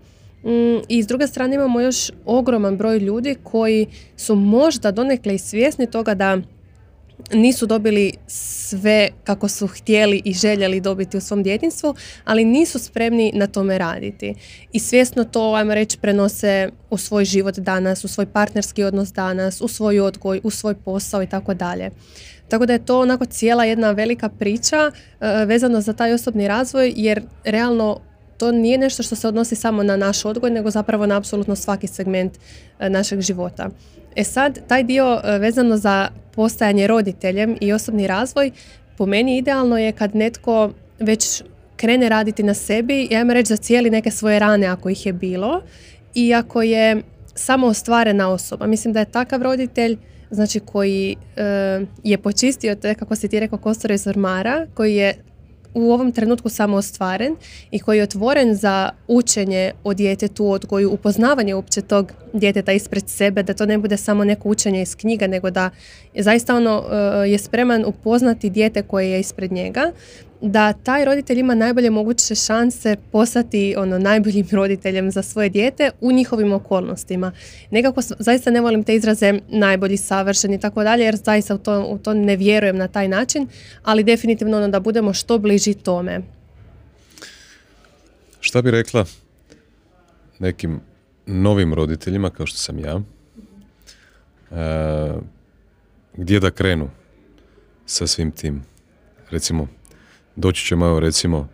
B: Mm, I s druge strane imamo još ogroman broj ljudi koji su možda donekle i svjesni toga da nisu dobili sve kako su htjeli i željeli dobiti u svom djetinstvu, ali nisu spremni na tome raditi. I svjesno to, ajmo reći, prenose u svoj život danas, u svoj partnerski odnos danas, u svoj odgoj, u svoj posao i tako dalje. Tako da je to onako cijela jedna velika priča uh, vezano za taj osobni razvoj jer realno to nije nešto što se odnosi samo na naš odgoj, nego zapravo na apsolutno svaki segment e, našeg života. E sad, taj dio e, vezano za postajanje roditeljem i osobni razvoj, po meni idealno je kad netko već krene raditi na sebi, ja reći za cijeli neke svoje rane ako ih je bilo i ako je samo ostvarena osoba. Mislim da je takav roditelj znači koji e, je počistio te, kako si ti rekao, kostore iz ormara, koji je u ovom trenutku samo ostvaren i koji je otvoren za učenje o djetetu, odgoju, upoznavanje uopće tog djeteta ispred sebe, da to ne bude samo neko učenje iz knjiga, nego da zaista ono eh, je spreman upoznati dijete koje je ispred njega. Da taj roditelj ima najbolje moguće šanse postati ono najboljim roditeljem za svoje dijete u njihovim okolnostima. Nekako zaista ne volim te izraze najbolji, savršeni i tako dalje jer zaista u to, u to ne vjerujem na taj način, ali definitivno ono da budemo što bliži tome.
A: Šta bi rekla nekim novim roditeljima kao što sam ja, e, gdje da krenu sa svim tim? Recimo, doći ćemo evo recimo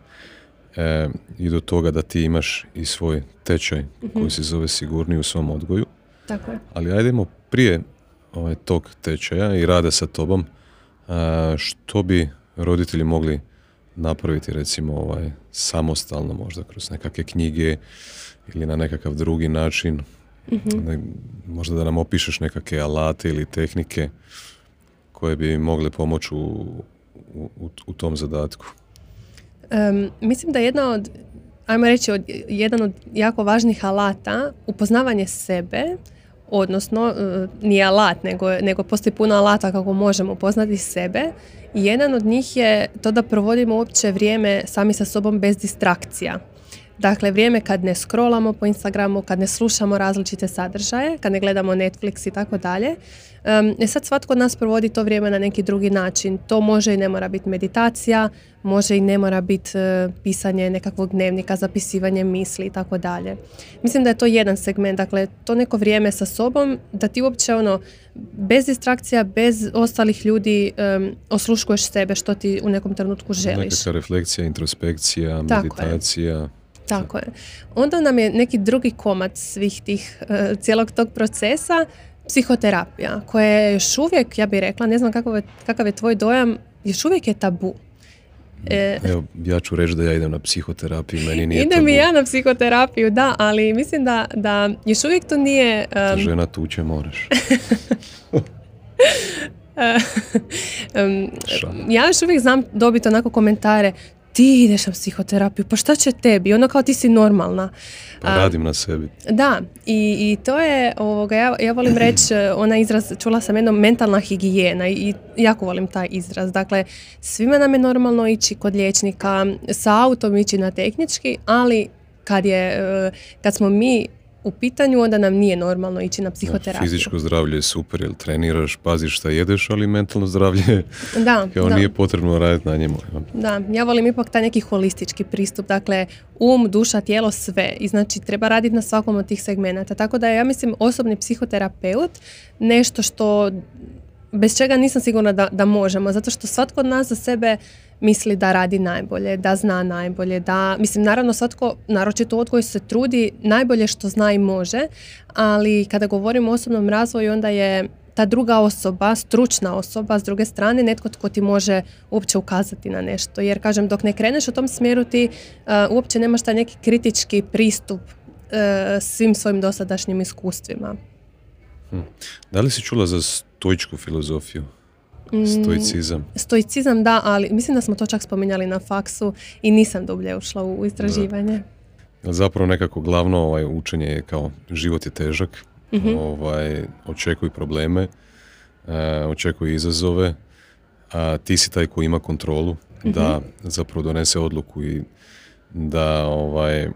A: e, i do toga da ti imaš i svoj tečaj mhm. koji se zove sigurni u svom odgoju.
B: Tako je.
A: Ali ajdemo prije ovaj, tog tečaja i rada sa tobom, što bi roditelji mogli napraviti recimo ovaj, samostalno možda kroz nekakve knjige ili na nekakav drugi način. mm možda da nam opišeš nekakve alate ili tehnike koje bi mogle pomoći u, u, u tom zadatku?
B: mislim da jedna od, ajmo reći, od, jedan od jako važnih alata, upoznavanje sebe, odnosno uh, nije alat, nego, nego postoji puno alata kako možemo upoznati sebe. I jedan od njih je to da provodimo uopće vrijeme sami sa sobom bez distrakcija. Dakle, vrijeme kad ne scrollamo po Instagramu, kad ne slušamo različite sadržaje, kad ne gledamo Netflix i tako dalje. E sad svatko od nas provodi to vrijeme na neki drugi način. To može i ne mora biti meditacija, može i ne mora biti e, pisanje nekakvog dnevnika, zapisivanje misli i tako dalje. Mislim da je to jedan segment, dakle to neko vrijeme sa sobom, da ti uopće ono, bez distrakcija, bez ostalih ljudi osluškuješ sebe što ti u nekom trenutku želiš.
A: Nekakva refleksija, introspekcija, meditacija.
B: Tako je. Onda nam je neki drugi komad svih tih, uh, cijelog tog procesa, psihoterapija, koja je još uvijek, ja bih rekla, ne znam kakav je, kakav je tvoj dojam, još uvijek je tabu.
A: E, Evo, ja ću reći da ja idem na psihoterapiju, meni nije
B: Idem i ja na psihoterapiju, da, ali mislim da, da još uvijek to nije...
A: Um... Žena tuče moraš. <laughs> <laughs>
B: um, ja još uvijek znam dobiti onako komentare ti ideš na psihoterapiju, pa šta će tebi? Ono kao ti si normalna.
A: Pa radim na sebi.
B: Da, i, i to je, ovoga, ja, ja volim reći, <clears throat> ona izraz, čula sam jednom, mentalna higijena i jako volim taj izraz. Dakle, svima nam je normalno ići kod liječnika, sa autom ići na tehnički, ali kad, je, e, kad smo mi u pitanju, onda nam nije normalno ići na psihoterapiju.
A: fizičko zdravlje je super, jer treniraš, paziš šta jedeš, ali mentalno zdravlje <laughs>
B: da,
A: kao nije potrebno raditi na njemu.
B: Da, ja volim ipak taj neki holistički pristup, dakle um, duša, tijelo, sve. I znači treba raditi na svakom od tih segmenata. Tako da ja mislim osobni psihoterapeut nešto što bez čega nisam sigurna da, da možemo, zato što svatko od nas za sebe misli da radi najbolje, da zna najbolje, da, mislim, naravno svatko, naročito od koji se trudi, najbolje što zna i može, ali kada govorimo o osobnom razvoju, onda je ta druga osoba, stručna osoba, s druge strane, netko tko ti može uopće ukazati na nešto. Jer, kažem, dok ne kreneš u tom smjeru, ti uh, uopće nemaš taj neki kritički pristup uh, svim svojim dosadašnjim iskustvima.
A: Hm. Da li si čula za stoičku filozofiju? Stoicizam.
B: Stoicizam da, ali mislim da smo to čak spominjali na faksu i nisam dublje ušla u istraživanje.
A: Zapravo nekako glavno ovaj, učenje je kao život je težak, mm ovaj, očekuj probleme, uh, očekuj izazove, a ti si taj koji ima kontrolu da mhm. zapravo donese odluku i da ovaj,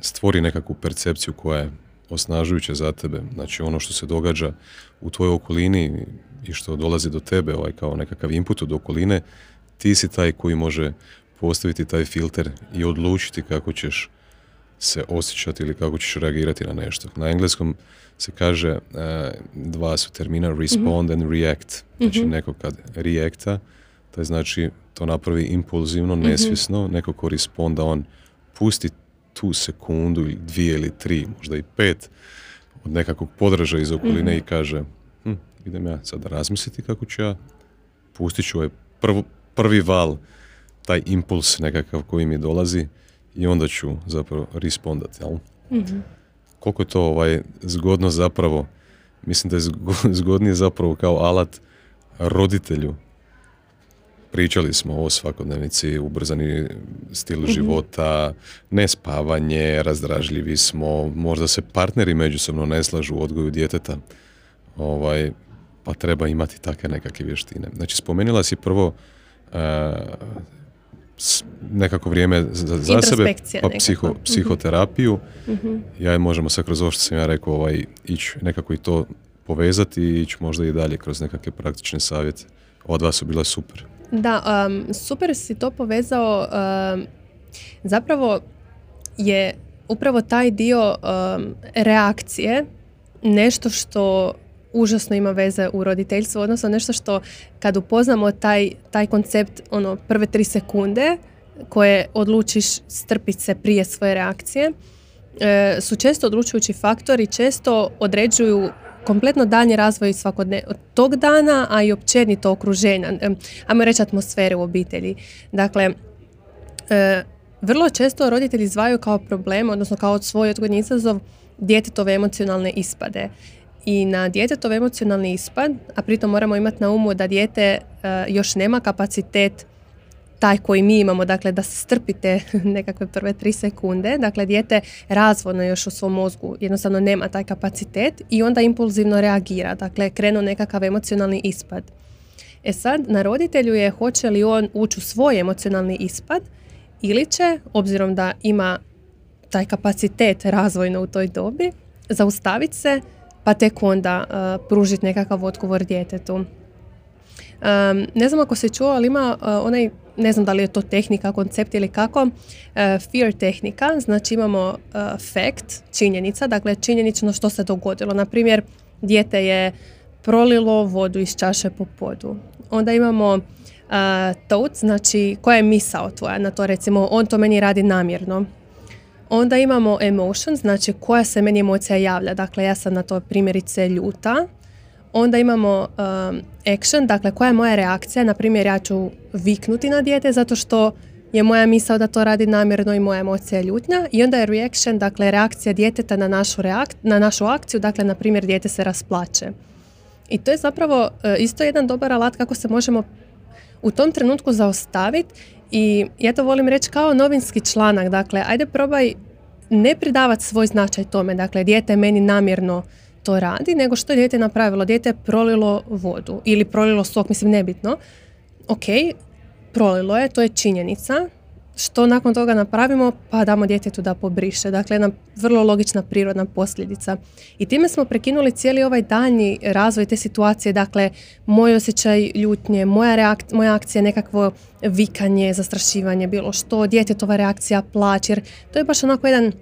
A: stvori nekakvu percepciju koja je osnažujuća za tebe. Znači ono što se događa u tvojoj okolini i što dolazi do tebe ovaj, kao nekakav input od okoline, ti si taj koji može postaviti taj filter i odlučiti kako ćeš se osjećati ili kako ćeš reagirati na nešto. Na engleskom se kaže, uh, dva su termina, respond and react. Znači mm neko kad reacta, to znači to napravi impulzivno, mhm. nesvjesno, neko ko responda, on pusti tu sekundu ili dvije ili tri, možda i pet od nekakvog podražaja iz okoline mhm. i kaže idem ja sada razmisliti kako ću ja, pustit ću ovaj prvi val, taj impuls nekakav koji mi dolazi i onda ću zapravo respondati, jel? mm Koliko je to ovaj, zgodno zapravo, mislim da je <laughs> zgodnije zapravo kao alat roditelju. Pričali smo o svakodnevnici, ubrzani stil mm života, nespavanje, razdražljivi smo, možda se partneri međusobno ne slažu u odgoju djeteta. Ovaj, pa treba imati takve nekakve vještine. Znači, spomenula si prvo uh, nekako vrijeme za, za sebe, pa psiho, mhm. psihoterapiju. uh Ja je možemo sad kroz ovo što sam ja rekao ovaj, ići nekako i to povezati i ići možda i dalje kroz nekakve praktične savjete. Ova dva su bile super.
B: Da, um, super si to povezao. Um, zapravo je upravo taj dio um, reakcije nešto što užasno ima veze u roditeljstvu, odnosno nešto što kad upoznamo taj, taj koncept ono prve tri sekunde koje odlučiš strpiti se prije svoje reakcije, e, su često odlučujući faktori često određuju kompletno daljnji razvoj svakodne tog dana, a i općenito okruženja, ajmo reći atmosfere u obitelji. Dakle, e, vrlo često roditelji zvaju kao problem, odnosno kao svoj odgodni izazov, djetetove emocionalne ispade. I na djetetov emocionalni ispad, a pritom moramo imati na umu da dijete e, još nema kapacitet taj koji mi imamo, dakle da se strpite <laughs> nekakve prve tri sekunde, dakle dijete razvodno još u svom mozgu jednostavno nema taj kapacitet i onda impulzivno reagira, dakle krenu nekakav emocionalni ispad. E sad, na roditelju je hoće li on ući u svoj emocionalni ispad ili će, obzirom da ima taj kapacitet razvojno u toj dobi, zaustaviti se pa tek onda uh, pružiti nekakav odgovor djetetu. Um, ne znam ako se čuo, ali ima uh, onaj, ne znam da li je to tehnika, koncept ili kako, uh, fear tehnika, znači imamo uh, fact, činjenica, dakle činjenično što se dogodilo. Na primjer, dijete je prolilo vodu iz čaše po podu. Onda imamo uh, thought, znači koja je misao tvoja na to, recimo on to meni radi namjerno. Onda imamo emotion, znači koja se meni emocija javlja, dakle ja sam na to primjerice ljuta. Onda imamo um, action, dakle koja je moja reakcija, na primjer ja ću viknuti na dijete zato što je moja misao da to radi namjerno i moja emocija je ljutnja. I onda je reaction, dakle reakcija djeteta na našu, reak- na našu akciju, dakle na primjer dijete se rasplače. I to je zapravo uh, isto jedan dobar alat kako se možemo u tom trenutku zaustaviti i ja to volim reći kao novinski članak. Dakle, ajde probaj ne pridavati svoj značaj tome. Dakle, dijete meni namjerno to radi, nego što je dijete napravilo. Dijete je prolilo vodu ili prolilo sok, mislim nebitno. Ok, prolilo je, to je činjenica što nakon toga napravimo? Pa damo djetetu da pobriše. Dakle, jedna vrlo logična prirodna posljedica. I time smo prekinuli cijeli ovaj daljnji razvoj te situacije. Dakle, moj osjećaj ljutnje, moja, reak- moja akcija nekakvo vikanje, zastrašivanje, bilo što, djetetova reakcija, plać. Jer to je baš onako jedan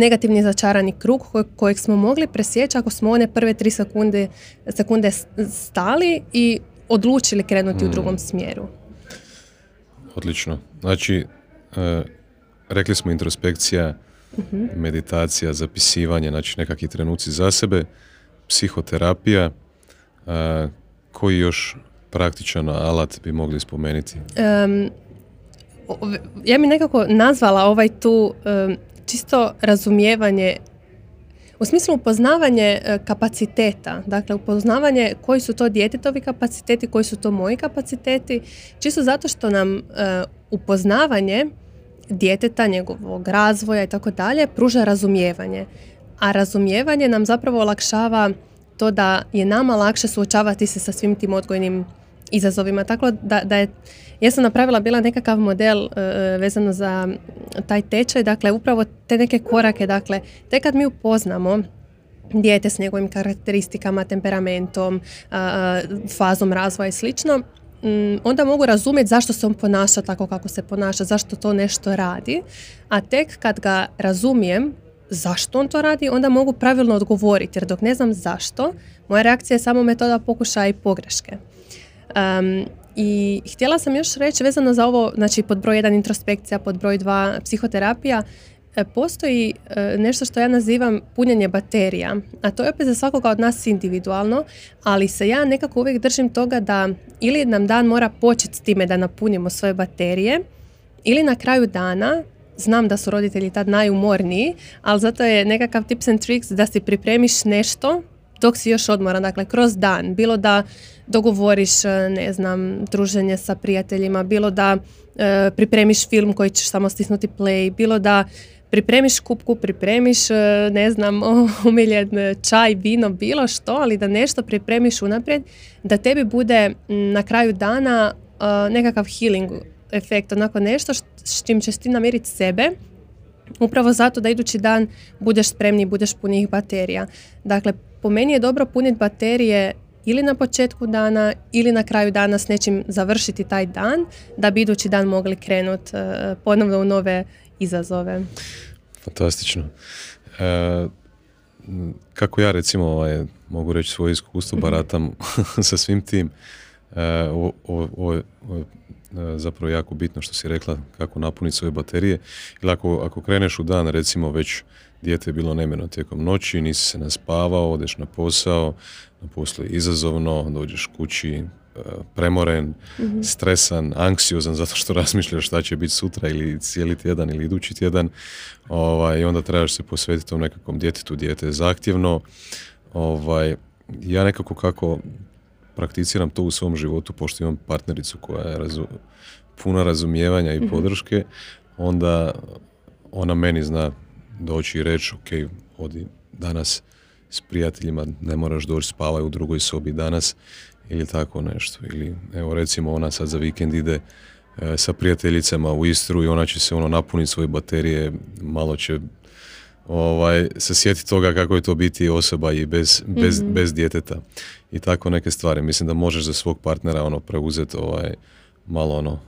B: negativni začarani krug kojeg smo mogli presjeći ako smo one prve tri sekunde, sekunde stali i odlučili krenuti u mm. drugom smjeru.
A: Odlično. Znači, E, rekli smo introspekcija, meditacija, zapisivanje, znači nekakvi trenuci za sebe, psihoterapija, e, koji još praktičan alat bi mogli spomenuti?
B: ja bi nekako nazvala ovaj tu čisto razumijevanje u smislu upoznavanje e, kapaciteta, dakle upoznavanje koji su to djetetovi kapaciteti, koji su to moji kapaciteti, čisto zato što nam upoznavanje djeteta, njegovog razvoja i tako dalje, pruža razumijevanje. A razumijevanje nam zapravo olakšava to da je nama lakše suočavati se sa svim tim odgojnim izazovima. Tako da, da je, ja sam napravila bila nekakav model e, vezano za taj tečaj, dakle upravo te neke korake, dakle tek kad mi upoznamo dijete s njegovim karakteristikama, temperamentom, fazom razvoja i slično, Mm, onda mogu razumjeti zašto se on ponaša tako kako se ponaša, zašto to nešto radi, a tek kad ga razumijem zašto on to radi, onda mogu pravilno odgovoriti, jer dok ne znam zašto, moja reakcija je samo metoda pokušaja i pogreške. Um, I htjela sam još reći vezano za ovo, znači pod broj 1 introspekcija, pod broj 2 psihoterapija, E, postoji e, nešto što ja nazivam punjenje baterija, a to je opet za svakoga od nas individualno, ali se ja nekako uvijek držim toga da ili nam dan mora početi s time da napunimo svoje baterije, ili na kraju dana znam da su roditelji tad najumorniji, ali zato je nekakav tips and tricks da si pripremiš nešto dok si još odmoran, dakle kroz dan, bilo da dogovoriš, e, ne znam, druženje sa prijateljima, bilo da pripremiš film koji ćeš samo stisnuti play, bilo da pripremiš kupku, pripremiš, e, ne znam, <laughs> umiljen čaj, vino, bilo što, ali da nešto pripremiš unaprijed, da tebi bude na kraju dana e, nekakav healing efekt, onako nešto s čim ćeš ti namiriti sebe, upravo zato da idući dan budeš spremni, budeš punih baterija. Dakle, po meni je dobro puniti baterije ili na početku dana ili na kraju dana s nečim završiti taj dan da bi idući dan mogli krenuti uh, ponovno u nove izazove.
A: Fantastično. E, kako ja recimo ovaj, mogu reći svoje iskustvo, mhm. baratam <laughs> sa svim tim. E, ovo, je zapravo jako bitno što si rekla kako napuniti svoje baterije. Ili ako, ako kreneš u dan, recimo već dijete je bilo nemjerno tijekom noći, nisi se naspavao, odeš na posao, na poslu je izazovno, dođeš kući e, premoren, mhm. stresan, anksiozan zato što <laughs> razmišljaš šta će biti sutra ili cijeli tjedan ili idući tjedan ovaj, i onda trebaš se posvetiti tom nekakvom djetetu, dijete je zahtjevno. Ovaj, ja nekako kako prakticiram to u svom životu, pošto imam partnericu koja je razu, puna razumijevanja i mhm. podrške, onda ona meni zna doći i reći, ok, odi danas s prijateljima, ne moraš doći spavaj u drugoj sobi danas ili tako nešto. Ili evo recimo ona sad za vikend ide e, sa prijateljicama u Istru i ona će se ono napuniti svoje baterije, malo će ovaj, se sjeti toga kako je to biti osoba i bez, bez, mhm. bez djeteta i tako neke stvari. Mislim da možeš za svog partnera ono preuzeti ovaj, malo ono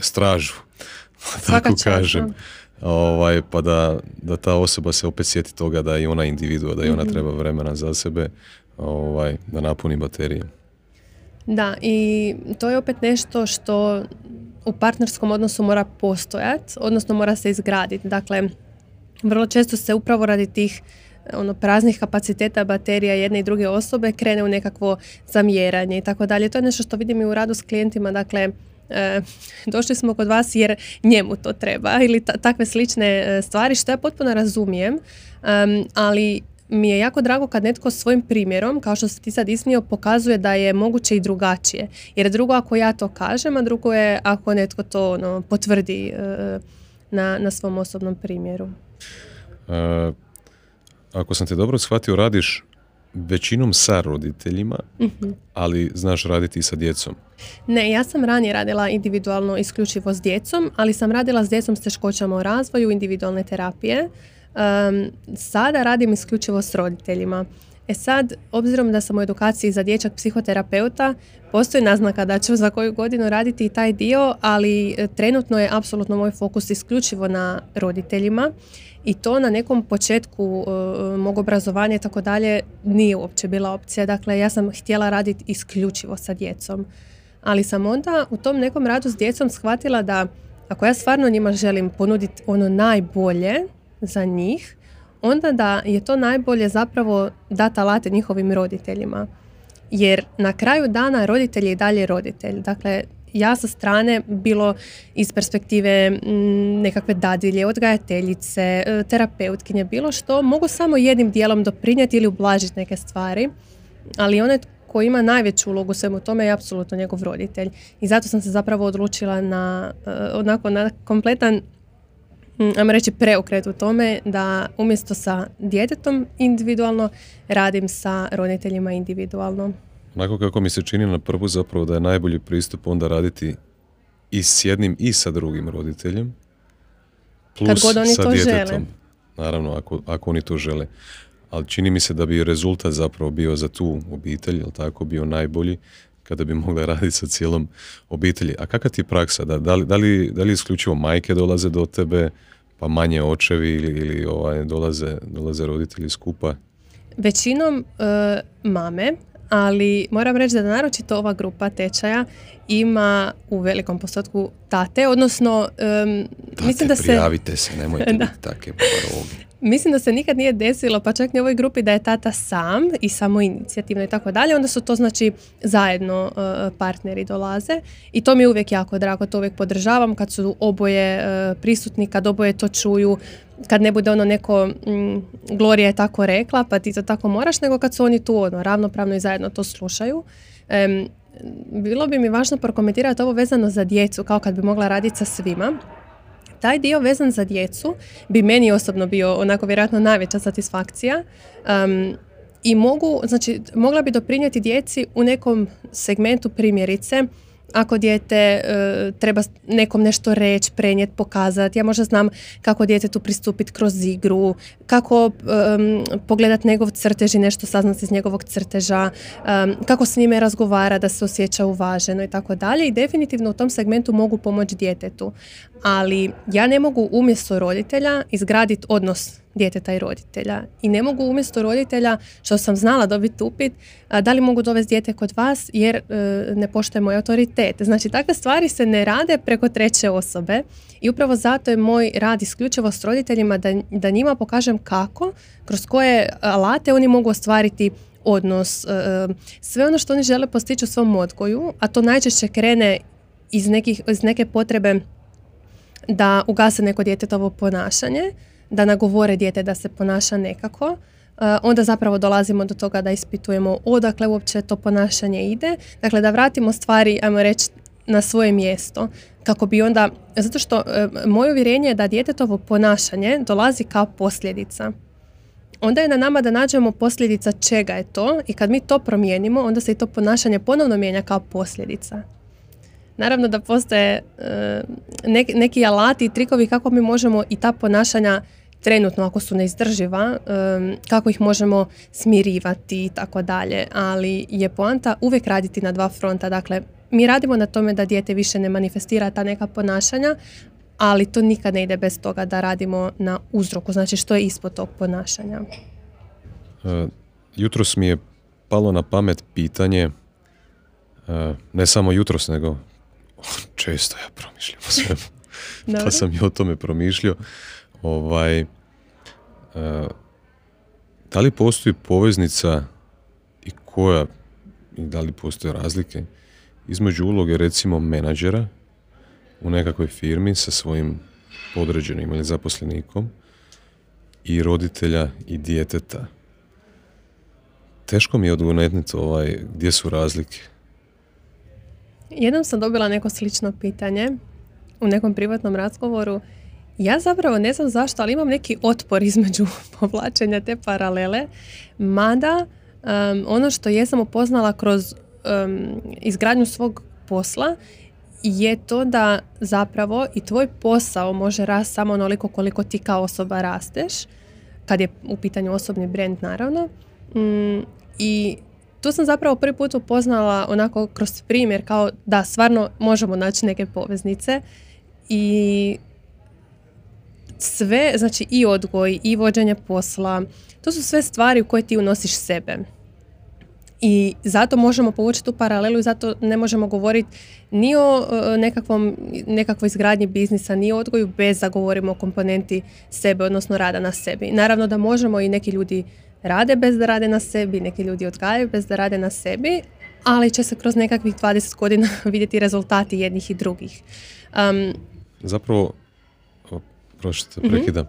A: stražu, <laughs> tako kažem. Ovaj, pa da, da ta osoba se opet sjeti toga da je ona individua, da je ona mhm. treba vremena za sebe, ovaj, da napuni baterije.
B: Da, i to je opet nešto što u partnerskom odnosu mora postojati, odnosno mora se izgraditi. Dakle, vrlo često se upravo radi tih ono praznih kapaciteta baterija jedne i druge osobe krene u nekakvo zamjeranje i tako dalje. To je nešto što vidim i u radu s klijentima, dakle e, došli smo kod vas jer njemu to treba ili takve slične e, stvari što ja potpuno razumijem, ali mi je jako drago kad netko svojim primjerom, kao što si ti sad ismio, pokazuje da je moguće i drugačije. Jer drugo ako ja to kažem, a drugo je ako netko to ono, potvrdi e, na, na svom osobnom primjeru.
A: Uh, ako sam te dobro shvatio, radiš većinom sa roditeljima, mhm. ali znaš raditi i sa djecom.
B: Ne, ja sam ranije radila individualno isključivo s djecom, ali sam radila s djecom s teškoćama u razvoju, individualne terapije. Um, sada radim isključivo s roditeljima. E sad, obzirom da sam u edukaciji za dječak psihoterapeuta, postoji naznaka da ću za koju godinu raditi i taj dio, ali e, trenutno je apsolutno moj fokus isključivo na roditeljima i to na nekom početku uh, mog obrazovanja i tako dalje nije uopće bila opcija. Dakle, ja sam htjela raditi isključivo sa djecom. Ali sam onda u tom nekom radu s djecom shvatila da ako ja stvarno njima želim ponuditi ono najbolje za njih, onda da je to najbolje zapravo dati alate njihovim roditeljima. Jer na kraju dana roditelj je i dalje roditelj. Dakle, ja sa strane bilo iz perspektive nekakve dadilje, odgajateljice, e, terapeutkinje, bilo što, mogu samo jednim dijelom doprinijeti ili ublažiti neke stvari, ali onaj koji ima najveću ulogu svemu tome je apsolutno njegov roditelj. I zato sam se zapravo odlučila na, e, onako, na kompletan ajmo reći preokret u tome da umjesto sa djetetom individualno radim sa roditeljima individualno.
A: Onako kako mi se čini na prvu zapravo da je najbolji pristup onda raditi i s jednim i sa drugim roditeljem. Plus
B: Kad god oni
A: sa
B: to
A: djetetom.
B: Žele.
A: Naravno, ako, ako oni to žele. Ali čini mi se da bi rezultat zapravo bio za tu obitelj, jel tako, bio najbolji kada bi mogla raditi sa cijelom obitelji. A kakva ti je praksa? Da, da, li, da, li, da li isključivo majke dolaze do tebe, pa manje očevi ili, ili ovaj, dolaze, dolaze roditelji skupa?
B: Većinom e, mame, ali moram reći da naročito ova grupa tečaja ima u velikom postotku tate, odnosno mislim da se...
A: prijavite se, nemojte <laughs> da. take
B: Mislim da se nikad nije desilo, pa čak ni u ovoj grupi da je tata sam i samo inicijativno i tako dalje, onda su to znači zajedno e, partneri dolaze i to mi je uvijek jako drago, to uvijek podržavam kad su oboje e, prisutni, kad oboje to čuju, kad ne bude ono neko mm, Glorija je tako rekla pa ti to tako moraš, nego kad su oni tu ono, ravnopravno i zajedno to slušaju. bilo bi mi važno prokomentirati ovo vezano za djecu, kao kad bi mogla raditi sa svima. Taj dio vezan za djecu bi meni osobno bio onako vjerojatno najveća satisfakcija. i mogu, znači, mogla bi doprinijeti djeci u nekom segmentu primjerice ako dijete e, treba nekom nešto reći, prenijeti, pokazati. Ja možda znam kako tu pristupiti kroz igru, kako um, pogledati njegov crtež i nešto saznati iz njegovog crteža, kako s njime razgovara da se osjeća uvaženo i tako dalje. I definitivno u tom segmentu mogu pomoći djetetu. Ali ja ne mogu umjesto roditelja izgraditi odnos djeteta i roditelja. I ne mogu umjesto roditelja, što sam znala dobiti upit, da li mogu dovesti dijete kod vas jer e, ne poštuje moj autoritet. Znači, takve stvari se ne rade preko treće osobe i upravo zato je moj rad isključivo s roditeljima da, da njima pokažem kako, kroz koje alate oni mogu ostvariti odnos, e, e, sve ono što oni žele postići u svom odgoju, a to najčešće krene iz, nekih, iz neke potrebe da ugase neko djetetovo ponašanje, da nagovore dijete da se ponaša nekako, uh, onda zapravo dolazimo do toga da ispitujemo odakle uopće to ponašanje ide. Dakle, da vratimo stvari, ajmo reći, na svoje mjesto. Kako bi onda, zato što uh, moje uvjerenje je da djetetovo ponašanje dolazi kao posljedica. Onda je na nama da nađemo posljedica čega je to i kad mi to promijenimo, onda se i to ponašanje ponovno mijenja kao posljedica. Naravno da postoje uh, neki alati i trikovi kako mi možemo i ta ponašanja trenutno ako su neizdrživa, kako ih možemo smirivati i tako dalje. Ali je poanta uvijek raditi na dva fronta. Dakle, mi radimo na tome da dijete više ne manifestira ta neka ponašanja, ali to nikad ne ide bez toga da radimo na uzroku, znači što je ispod tog ponašanja.
A: Uh, jutros mi je palo na pamet pitanje, uh, ne samo jutros, nego <laughs> često ja promišljam o svemu, pa sam i o tome promišljao. Ovaj, e, da li postoji poveznica i koja, i da li postoje razlike između uloge recimo menadžera u nekakvoj firmi sa svojim podređenim ili zaposlenikom i roditelja i djeteta. Teško mi je odgonetniti ovaj, gdje su razlike.
B: Jednom sam dobila neko slično pitanje u nekom privatnom razgovoru ja zapravo ne znam zašto, ali imam neki otpor <laughs> između povlačenja te paralele, mada ono što jesam upoznala kroz izgradnju svog posla je to da zapravo i tvoj posao može rasti samo onoliko koliko ti kao osoba rasteš, kad je u pitanju osobni brand naravno. Mm, I tu sam zapravo prvi put upoznala onako kroz primjer kao da stvarno možemo naći neke poveznice i sve, znači i odgoj, i vođenje posla, to su sve stvari u koje ti unosiš sebe. I zato možemo povući tu paralelu i zato ne možemo govoriti ni o e, nekakvom, nekakvoj izgradnji biznisa, ni o odgoju bez da govorimo o komponenti sebe, odnosno rada na sebi. Naravno da možemo i neki ljudi rade bez da rade na sebi, neki ljudi odgajaju bez da rade na sebi, ali će se kroz nekakvih 20 godina <laughs> vidjeti rezultati jednih i drugih. Um,
A: Zapravo prošite, mhm, prekidam.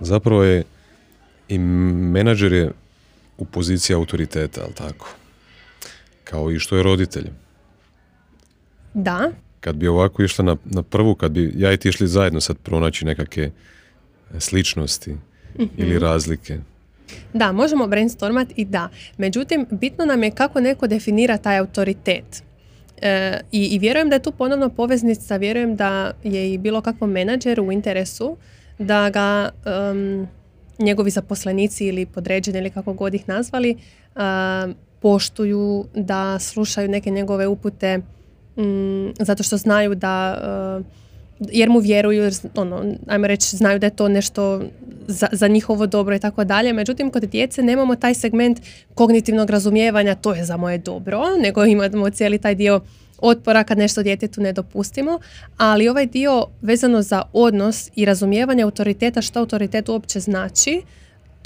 A: Zapravo je i menadžer je u poziciji autoriteta, ali tako? Kao i što je roditelj.
B: Da.
A: Kad bi ovako išla na, na prvu, kad bi ja i ti išli zajedno sad pronaći nekakve sličnosti mhm. ili razlike.
B: Da, možemo brainstormat i da. Međutim, bitno nam je kako neko definira taj autoritet. E, i, I vjerujem da je tu ponovno poveznica, vjerujem da je i bilo kakvom menadžeru u interesu da ga njegovi zaposlenici ili podređeni ili kako god ih nazvali poštuju, da slušaju neke njegove upute mm, zato što znaju da jer mu vjeruju, jer, ono, ajmo reći, znaju da je to nešto za, za njihovo dobro i tako dalje. Međutim, kod djece nemamo taj segment kognitivnog razumijevanja, to je za moje dobro, nego imamo cijeli taj dio otpora kad nešto djetetu ne dopustimo, ali ovaj dio vezano za odnos i razumijevanje autoriteta, što autoritet uopće znači,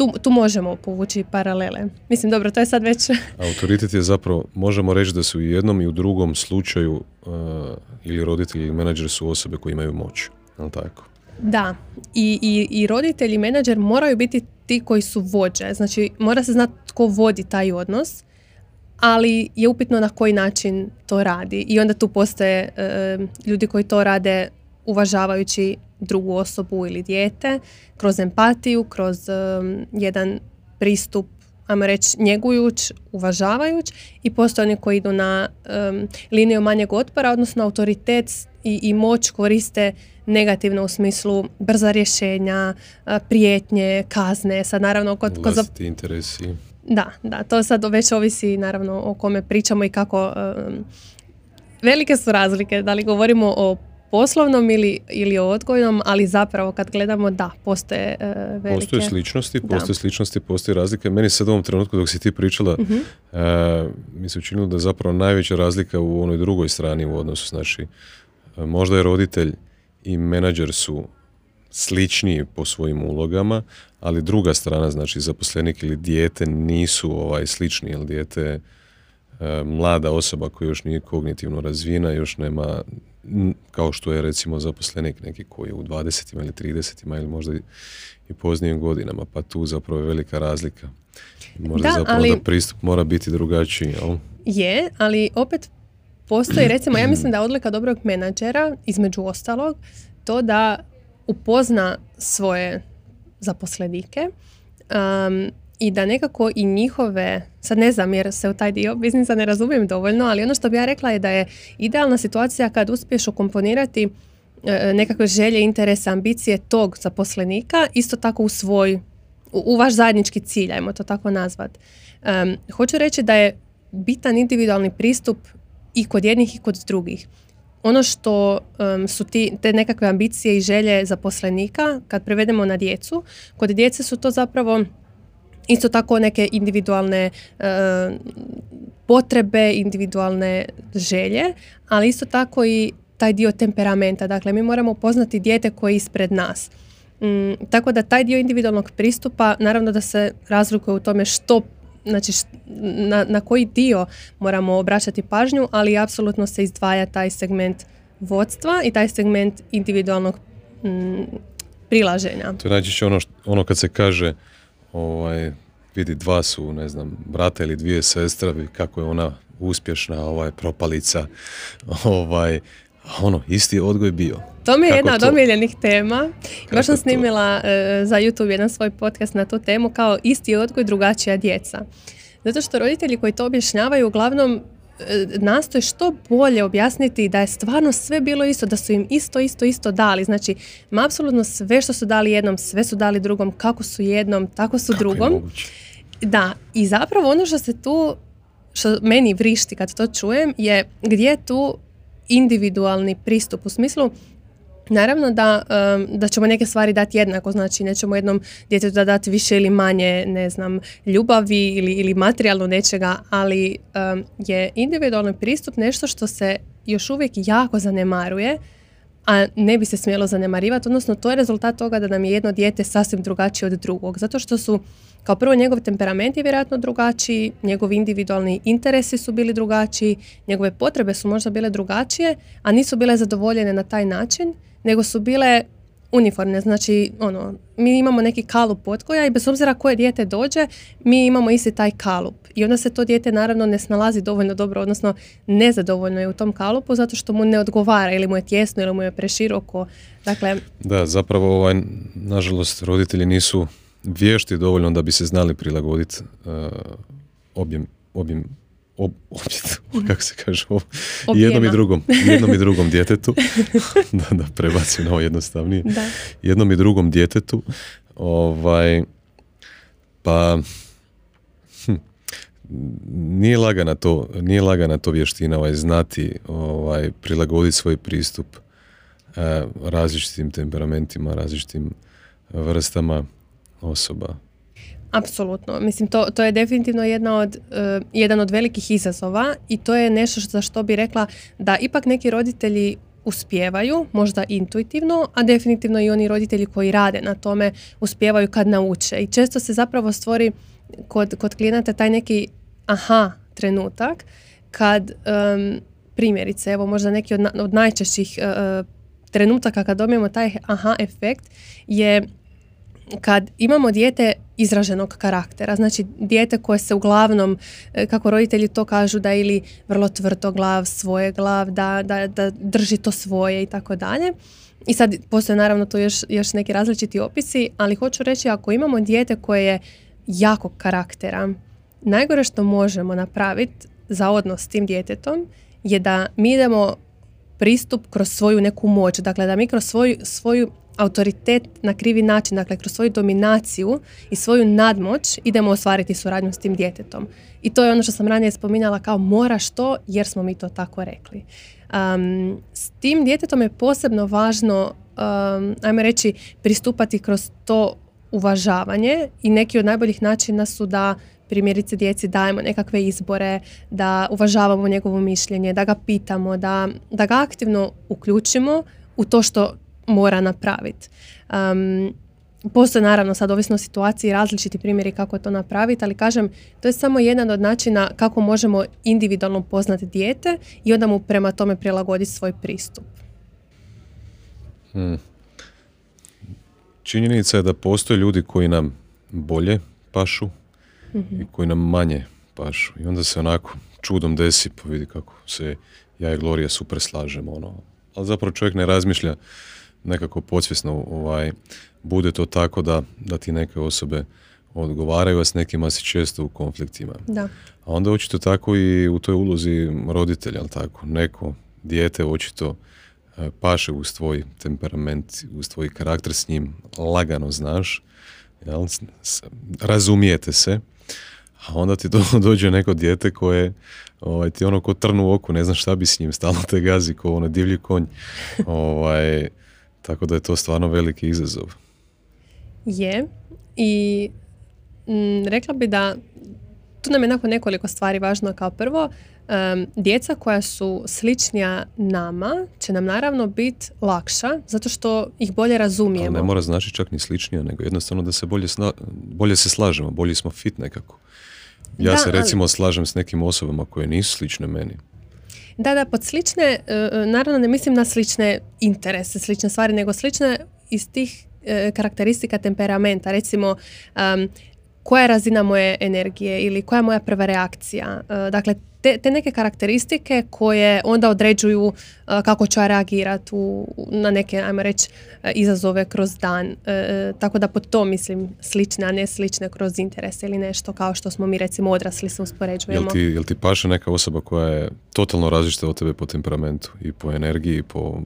B: tu, tu možemo povući paralele. Mislim, dobro, to je sad već... <laughs>
A: Autoritet je zapravo, možemo reći da su u jednom i u drugom slučaju uh, ili roditelji ili menadžer su osobe koje imaju moć. Je tako?
B: Da, I, i, i roditelji i menadžer moraju biti ti koji su vođe. Znači, mora se znati tko vodi taj odnos ali je upitno na koji način to radi i onda tu postoje e, ljudi koji to rade uvažavajući drugu osobu ili dijete kroz empatiju, kroz e, jedan pristup ajmo reći, njegujuć, uvažavajuć i postoje oni koji idu na um, liniju manjeg otpora, odnosno autoritet i, i moć koriste negativno u smislu brza rješenja, prijetnje, kazne. Sad naravno kod,
A: kod interesi.
B: Da, da, to sad već ovisi naravno o kome pričamo i kako velike su razlike, da li govorimo o poslovnom ili, ili odgojnom, ali zapravo kad gledamo da, postoje uh, velike...
A: Postoje sličnosti, postoje sličnosti, postoje razlike. Meni sad u ovom trenutku dok si ti pričala, uh mi se učinilo da je zapravo najveća razlika u onoj drugoj strani u odnosu. Znači, možda je roditelj i menadžer su sličniji po svojim ulogama, ali druga strana, znači zaposlenik ili dijete nisu ovaj slični, jer dijete je mlada osoba koja još nije kognitivno razvijena, još nema kao što je recimo zaposlenik neki koji je u 20 ili 30 ili možda i poznijim godinama, pa tu zapravo je velika razlika. Možda da, zapravo ali, da pristup mora biti drugačiji. Jel?
B: Je, ali opet postoji, <clears throat> recimo, ja mislim da je odlika dobrog menadžera, između ostalog, to da upozna svoje zaposlenike um, i da nekako i njihove, sad ne znam jer se u taj dio biznisa ne razumijem dovoljno, ali ono što bi ja rekla je da je idealna situacija kad uspiješ ukomponirati e, nekakve želje, interese, ambicije tog zaposlenika, isto tako u svoj, u, vaš zajednički cilj, ajmo to tako nazvat. Um, hoću reći da je bitan individualni pristup i kod jednih i kod drugih. Ono što su ti, te nekakve ambicije i želje zaposlenika, kad prevedemo na djecu, kod djece su to zapravo isto tako neke individualne potrebe, individualne želje, ali isto tako i taj dio temperamenta. Dakle, mi moramo poznati dijete koje je ispred nas. Mm, tako da taj dio individualnog pristupa, naravno da se razlikuje u tome što znači na, na koji dio moramo obraćati pažnju, ali apsolutno se izdvaja taj segment vodstva i taj segment individualnog mm, prilaženja.
A: To je najčešće ono, ono kad se kaže ovaj, vidi dva su, ne znam, brata ili dvije sestre, kako je ona uspješna, ovaj, propalica, <laughs> ovaj, ono, isti odgoj bio.
B: To mi je jedna od omiljenih tema. Baš sam snimila e, za YouTube jedan svoj podcast na tu temu kao isti odgoj, drugačija djeca. Zato što roditelji koji to objašnjavaju uglavnom e, nastoje što bolje objasniti da je stvarno sve bilo isto, da su im isto, isto, isto dali. Znači, apsolutno sve što su dali jednom, sve su dali drugom, kako su jednom, tako su drugom. Da, i zapravo ono što se tu, što meni vrišti kad to čujem, je gdje je tu individualni pristup u smislu Naravno da, da ćemo neke stvari dati jednako, znači nećemo jednom djetetu da dati više ili manje, ne znam, ljubavi ili, ili materijalno nečega, ali je individualni pristup nešto što se još uvijek jako zanemaruje, a ne bi se smjelo zanemarivati, odnosno to je rezultat toga da nam je jedno dijete sasvim drugačije od drugog, zato što su kao prvo njegov temperament je vjerojatno drugačiji, njegovi individualni interesi su bili drugačiji, njegove potrebe su možda bile drugačije, a nisu bile zadovoljene na taj način, nego su bile uniformne, znači ono, mi imamo neki kalup odgoja i bez obzira koje dijete dođe, mi imamo isti taj kalup. I onda se to dijete naravno ne snalazi dovoljno dobro, odnosno nezadovoljno je u tom kalupu zato što mu ne odgovara ili mu je tjesno ili mu je preširoko. Dakle,
A: da, zapravo ovaj, nažalost roditelji nisu vješti dovoljno da bi se znali prilagoditi uh, objem, objem ob, <laughs> kako se kaže, ob, jednom i drugom, jednom i <laughs> drugom djetetu, <laughs> da, da prebacim na ovo jednostavnije, da. jednom i drugom djetetu, ovaj, pa hm, nije lagana to, nije lagana to vještina ovaj, znati, ovaj, prilagoditi svoj pristup eh, različitim temperamentima, različitim vrstama osoba.
B: Apsolutno. Mislim, to, to je definitivno jedna od, uh, jedan od velikih izazova i to je nešto za što bi rekla da ipak neki roditelji uspijevaju, možda intuitivno, a definitivno i oni roditelji koji rade na tome uspijevaju kad nauče. I često se zapravo stvori kod, kod klijenata taj neki aha trenutak kad um, primjerice, evo možda neki od, od najčešćih uh, trenutaka kad dobijemo taj aha efekt je kad imamo dijete izraženog karaktera, znači dijete koje se uglavnom, e, kako roditelji to kažu, da ili vrlo tvrdo glav, svoje glav, da, da, da drži to svoje i tako dalje. I sad postoje naravno to još, još neki različiti opisi, ali hoću reći ako imamo dijete koje je jakog karaktera, najgore što možemo napraviti za odnos s tim djetetom je da mi idemo pristup kroz svoju neku moć. Dakle, da mi kroz svoju, svoju autoritet na krivi način, dakle kroz svoju dominaciju i svoju nadmoć idemo ostvariti suradnju s tim djetetom. I to je ono što sam ranije spominjala kao moraš to jer smo mi to tako rekli. Um, s tim djetetom je posebno važno, um, ajmo reći, pristupati kroz to uvažavanje i neki od najboljih načina su da primjerice djeci dajemo nekakve izbore, da uvažavamo njegovo mišljenje, da ga pitamo, da, da ga aktivno uključimo u to što mora napraviti. Um, Postoje naravno sad ovisno o situaciji različiti primjeri kako to napraviti, ali kažem to je samo jedan od načina kako možemo individualno poznati dijete i onda mu prema tome prilagoditi svoj pristup. Hmm.
A: Činjenica je da postoje ljudi koji nam bolje pašu i koji nam manje pašu. I onda se onako čudom desi, pa vidi kako se ja i Gloria super slažemo. Ono. Ali zapravo čovjek ne razmišlja nekako podsvjesno ovaj, bude to tako da, da ti neke osobe odgovaraju, a s nekima si često u konfliktima.
B: Da.
A: A onda očito tako i u toj ulozi roditelja, tako, neko dijete očito e, paše uz tvoj temperament, uz tvoj karakter s njim, lagano znaš, jel, razumijete se, a onda ti <laughs> do, dođe neko dijete koje ovaj, ti ono ko trnu u oku, ne znaš šta bi s njim, stalno te gazi ko ono divlji konj. <laughs> ovaj, tako da je to stvarno veliki izazov.
B: Je. I m, rekla bi da tu nam je nakon nekoliko stvari važno kao prvo. djeca koja su sličnija nama će nam naravno biti lakša zato što ih bolje razumijemo.
A: Ali ne mora znači čak ni sličnija, nego jednostavno da se bolje, bolje se slažemo, bolje smo fit nekako. Ja se recimo slažem s nekim osobama koje nisu slične meni.
B: Da, da, pod slične, e, e, naravno ne mislim na slične interese, slične stvari, nego slične iz tih e, karakteristika temperamenta. Recimo, koja je razina moje energije ili koja je moja prva reakcija. Dakle, te, te neke karakteristike koje onda određuju uh, kako ću ja reagirati na neke, ajmo reći, izazove kroz dan. Uh, tako da pod to mislim slične, a ne slične kroz interese ili nešto kao što smo mi recimo odrasli se uspoređujemo.
A: Jel ti, jel ti paše neka osoba koja je totalno različita od tebe po temperamentu i po energiji i po...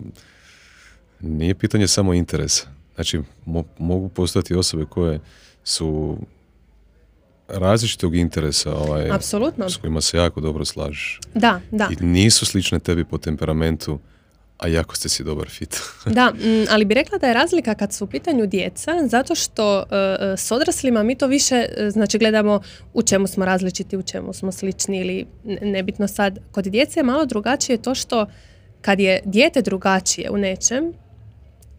A: Nije pitanje samo interesa. Znači, mogu postati osobe koje su različitog interesa ovaj,
B: Apsolutno.
A: s kojima se jako dobro slažeš.
B: Da, da.
A: I nisu slične tebi po temperamentu, a jako ste si dobar fit. <laughs>
B: da, mm, ali bi rekla da je razlika kad su u pitanju djeca, zato što uh, s odraslima mi to više, e, znači gledamo u čemu smo različiti, u čemu smo slični ili nebitno sad. Kod djece je malo drugačije to što kad je dijete drugačije u nečem,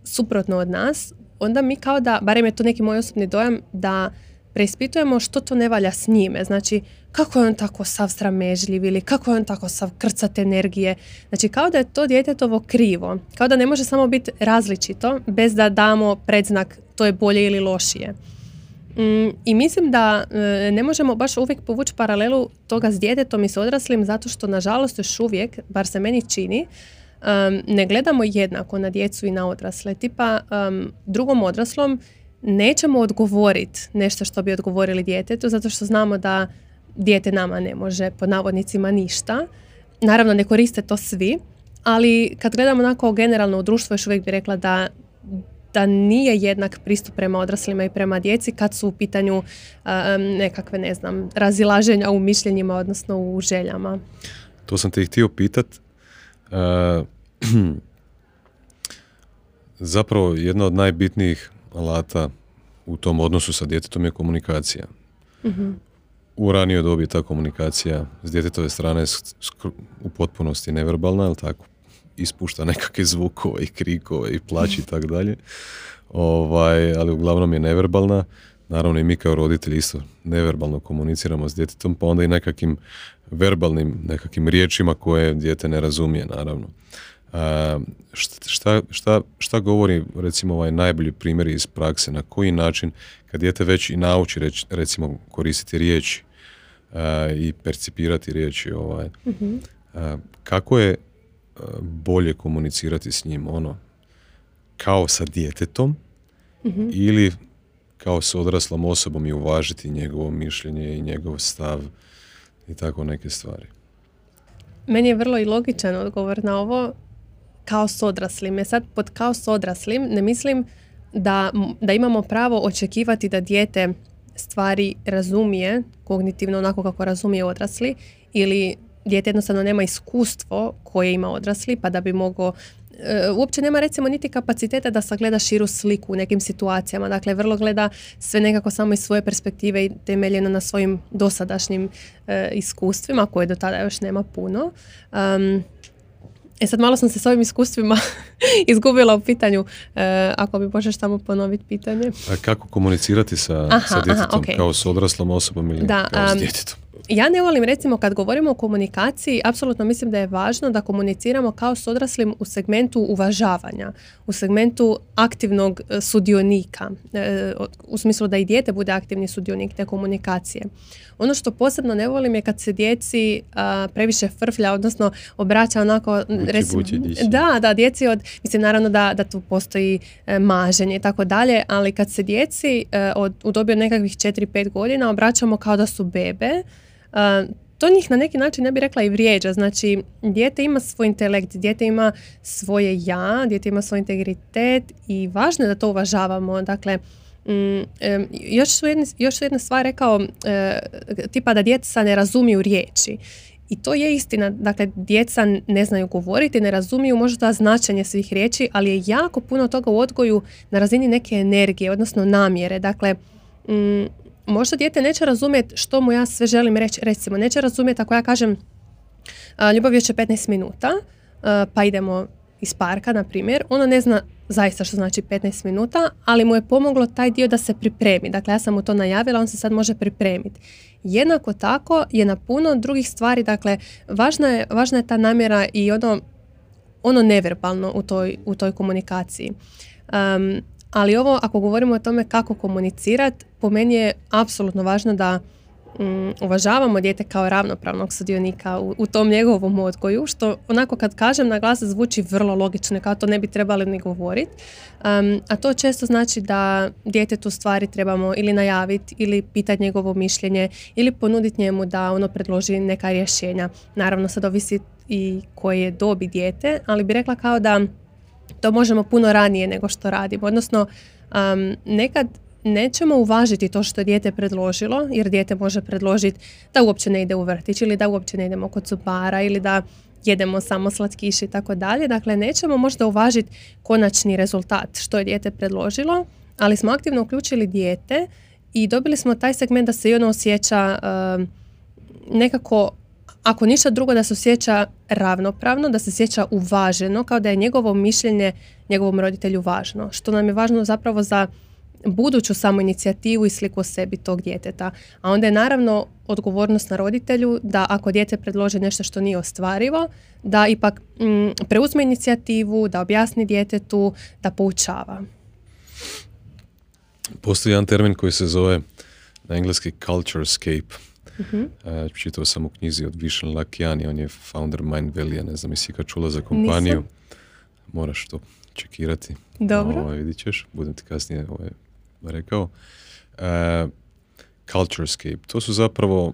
B: suprotno od nas, onda mi kao da, barem je to neki moj osobni dojam, da preispitujemo što to ne valja s njime. Znači, kako je on tako sav sramežljiv ili kako je on tako sav krcat energije. Znači, kao da je to djetetovo krivo. Kao da ne može samo biti različito bez da damo predznak to je bolje ili lošije. Mm, I mislim da e, ne možemo baš uvijek povući paralelu toga s djetetom i s odraslim zato što nažalost još uvijek, bar se meni čini, ne gledamo jednako na djecu i na odrasle. Tipa drugom odraslom nećemo odgovoriti nešto što bi odgovorili djetetu zato što znamo da dijete nama ne može pod navodnicima ništa. Naravno ne koriste to svi, ali kad gledamo onako generalno u društvu još uvijek bi rekla da da nije jednak pristup prema odraslima i prema djeci kad su u pitanju nekakve, ne znam, razilaženja u mišljenjima, odnosno u željama.
A: To sam te htio pitat. <clears throat> zapravo jedna od najbitnijih alata u tom odnosu sa djetetom je komunikacija. mm U ranijoj dobi ta komunikacija s djetetove strane u potpunosti neverbalna, ali tako, ispušta nekakve zvukove i krikove i plaći i <laughs> tako dalje. Ovaj, ali uglavnom je neverbalna. Naravno i mi kao roditelji isto neverbalno komuniciramo s djetetom, pa onda i nekakvim verbalnim nekakvim riječima koje dijete ne razumije, naravno šta, šta, šta govori recimo ovaj najbolji primjer iz prakse, na koji način kad dijete već i nauči reć, recimo koristiti riječi i percipirati riječi ovaj, mhm. kako je bolje komunicirati s njim ono kao sa djetetom mhm. ili kao s odraslom osobom i uvažiti njegovo mišljenje i njegov stav i tako neke stvari.
B: Meni je vrlo i logičan odgovor na ovo kao s odraslim. Sad pod kao s odraslim ne mislim da, da imamo pravo očekivati da dijete stvari razumije kognitivno onako kako razumije odrasli ili dijete jednostavno nema iskustvo koje ima odrasli pa da bi mogao e, uopće nema recimo niti kapaciteta da sagleda širu sliku u nekim situacijama. Dakle, vrlo gleda sve nekako samo iz svoje perspektive i temeljeno na svojim dosadašnjim e, iskustvima koje do tada još nema puno. E sad malo sam se s ovim iskustvima <laughs> izgubila u pitanju, e, ako bi možeš samo ponoviti pitanje.
A: A kako komunicirati sa, aha, sa djetetom, kao s odraslom osobom ili da, kao s djetetom?
B: Ja ne volim recimo kad govorimo o komunikaciji, apsolutno mislim da je važno da komuniciramo kao s odraslim u segmentu uvažavanja, u segmentu aktivnog e, sudionika, e, u smislu da i dijete bude aktivni sudionik te komunikacije. Ono što posebno ne volim je kad se djeci previše frflja, odnosno obraća onako...
A: recimo,
B: da, da, djeci od... Mislim, naravno da, da tu postoji e, maženje i tako dalje, ali kad se djeci od, u dobi od nekakvih 4-5 godina obraćamo kao da su bebe, to njih na neki način ne bi rekla i vrijeđa. Znači, dijete ima svoj intelekt, dijete ima svoje ja, dijete ima svoj integritet i važno je da to uvažavamo. Dakle, mm, još, su jedne, još su jedna stvar rekao e, tipa da djeca ne razumiju riječi. I to je istina, dakle djeca ne znaju govoriti, ne razumiju možda značenje svih riječi, ali je jako puno toga u odgoju na razini neke energije, odnosno namjere. Dakle, mm, možda dijete neće razumjeti što mu ja sve želim reći, recimo, neće razumjeti ako ja kažem ljubav je će 15 minuta, pa idemo iz parka, na primjer, ono ne zna zaista što znači 15 minuta, ali mu je pomoglo taj dio da se pripremi. Dakle, ja sam mu to najavila, on se sad može pripremiti. Jednako tako je na puno drugih stvari, dakle, važna je, važna je ta namjera i ono, ono neverbalno u toj, u toj komunikaciji. Um, ali ovo, ako govorimo o tome kako komunicirati, po meni je apsolutno važno da mm, uvažavamo dijete kao ravnopravnog sudionika u, u tom njegovom odgoju, što onako kad kažem na glas zvuči vrlo logično, kao to ne bi trebali ni govoriti. a to često znači da djetetu stvari trebamo ili najaviti ili pitati njegovo mišljenje ili ponuditi njemu da ono predloži neka rješenja. Naravno sad ovisi i koje dobi dijete, ali bi rekla kao da to možemo puno ranije nego što radimo. Odnosno, um, nekad nećemo uvažiti to što je dijete predložilo, jer dijete može predložiti da uopće ne ide u vrtić ili da uopće ne idemo kod zubara ili da jedemo samo slatkiš i tako dalje. Dakle, nećemo možda uvažiti konačni rezultat što je dijete predložilo, ali smo aktivno uključili dijete i dobili smo taj segment da se i ono osjeća um, nekako ako ništa drugo da se osjeća ravnopravno, da se osjeća uvaženo, kao da je njegovo mišljenje njegovom roditelju važno. Što nam je važno zapravo za buduću inicijativu i sliku o sebi tog djeteta. A onda je naravno odgovornost na roditelju da ako dijete predloži nešto što nije ostvarivo, da ipak mm, preuzme inicijativu, da objasni djetetu, da poučava.
A: Postoji jedan termin koji se zove na engleski culture scape Uh-huh. čitao sam u knjizi od Višan Lakijani, on je founder Mind Valley, ne znam jesi kad čula za kompaniju. Moraš to čekirati.
B: Dobro.
A: Ovaj, vidit ćeš, budem ti kasnije ovaj, rekao. Uh, Culturescape, to su zapravo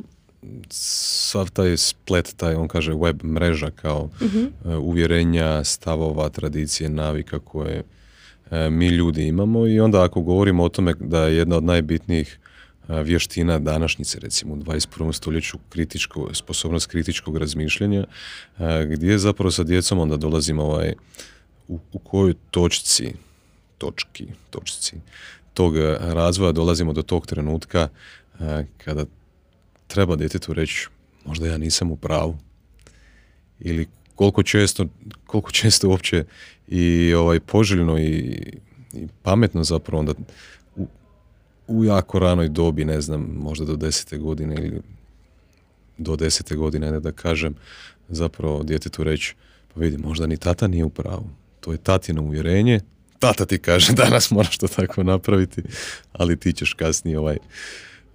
A: sav taj splet, taj on kaže web mreža kao uh uvjerenja, stavova, tradicije, navika koje mi ljudi imamo i onda ako govorimo o tome da je jedna od najbitnijih vještina današnjice, recimo u 21. stoljeću, kritičko, sposobnost kritičkog razmišljanja, gdje zapravo sa djecom onda dolazimo ovaj, u, u kojoj točci, točki, točci tog razvoja dolazimo do tog trenutka kada treba djetetu reći možda ja nisam u pravu ili koliko često, koliko <laughs> često uopće i ovaj poželjno i, i pametno zapravo onda u jako ranoj dobi, ne znam, možda do desete godine ili do desete godine, ne da kažem, zapravo djetetu reći, pa vidi, možda ni tata nije u pravu. To je tatino uvjerenje, tata ti kaže <laughs> danas moraš to tako napraviti, ali ti ćeš kasnije ovaj,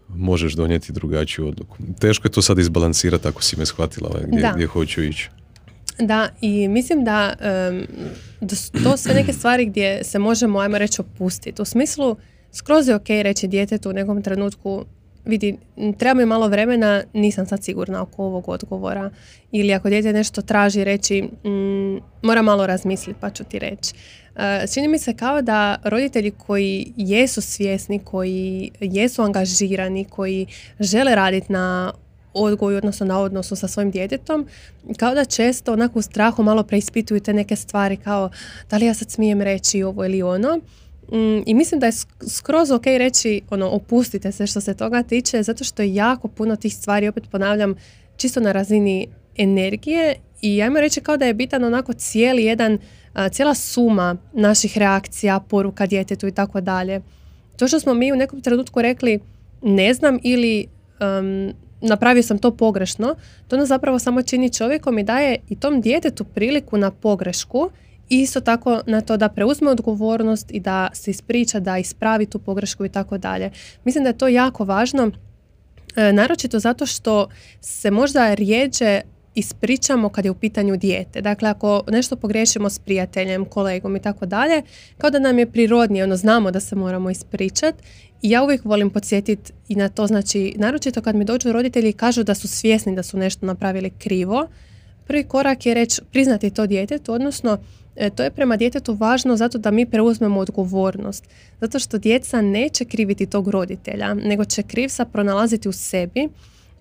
A: možeš donijeti drugačiju odluku. Teško je to sad izbalansirati ako si me shvatila ovaj, gdje, gdje hoću ići.
B: Da, i mislim da, um, da to sve neke stvari gdje se možemo, ajmo reći, opustiti. U smislu, skroz je ok reći djetetu u nekom trenutku vidi, treba mi malo vremena, nisam sad sigurna oko ovog odgovora. Ili ako dijete nešto traži reći, mm, mora malo razmisliti pa ću ti reći. Uh, čini mi se kao da roditelji koji jesu svjesni, koji jesu angažirani, koji žele raditi na odgoju, odnosno na odnosu sa svojim djetetom, kao da često onako u strahu malo preispituju te neke stvari kao da li ja sad smijem reći ovo ili ono. Mm, I mislim da je skroz ok reći, ono, opustite se što se toga tiče, zato što je jako puno tih stvari, opet ponavljam, čisto na razini energije i ajmo reći kao da je bitan onako cijeli jedan, cijela suma naših reakcija, poruka djetetu i tako dalje. To što smo mi u nekom trenutku rekli ne znam ili napravio sam to pogrešno, to nas zapravo samo čini čovjekom i daje i tom djetetu priliku na pogrešku i isto tako na to da preuzme odgovornost i da se ispriča, da ispravi tu pogrešku i tako dalje. Mislim da je to jako važno, e, naročito zato što se možda rijeđe ispričamo kad je u pitanju dijete. Dakle, ako nešto pogriješimo s prijateljem, kolegom i tako dalje, kao da nam je prirodnije, ono znamo da se moramo ispričati ja uvijek volim podsjetiti i na to, znači, naročito kad mi dođu roditelji i kažu da su svjesni da su nešto napravili krivo, prvi korak je reći, priznati to djetetu, odnosno e, to je prema djetetu važno zato da mi preuzmemo odgovornost. Zato što djeca neće kriviti tog roditelja, nego će krivsa pronalaziti u sebi.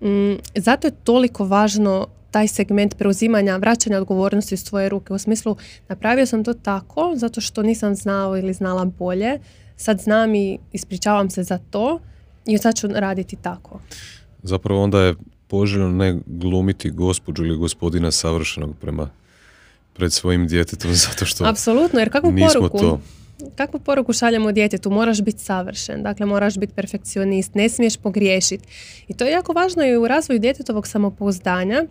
B: Mm, zato je toliko važno taj segment preuzimanja, vraćanja odgovornosti u svoje ruke. U smislu, napravio sam to tako zato što nisam znao ili znala bolje. Sad znam i ispričavam se za to i sad ću raditi tako.
A: Zapravo onda je poželjno ne glumiti gospođu ili gospodina savršenog prema pred svojim djetetom <laughs> zato što
B: Apsolutno, jer kakvu poruku, to. kakvu poruku šaljemo djetetu? Moraš biti savršen, dakle moraš biti perfekcionist, ne smiješ pogriješiti. I to je jako važno i u razvoju djetetovog samopouzdanja,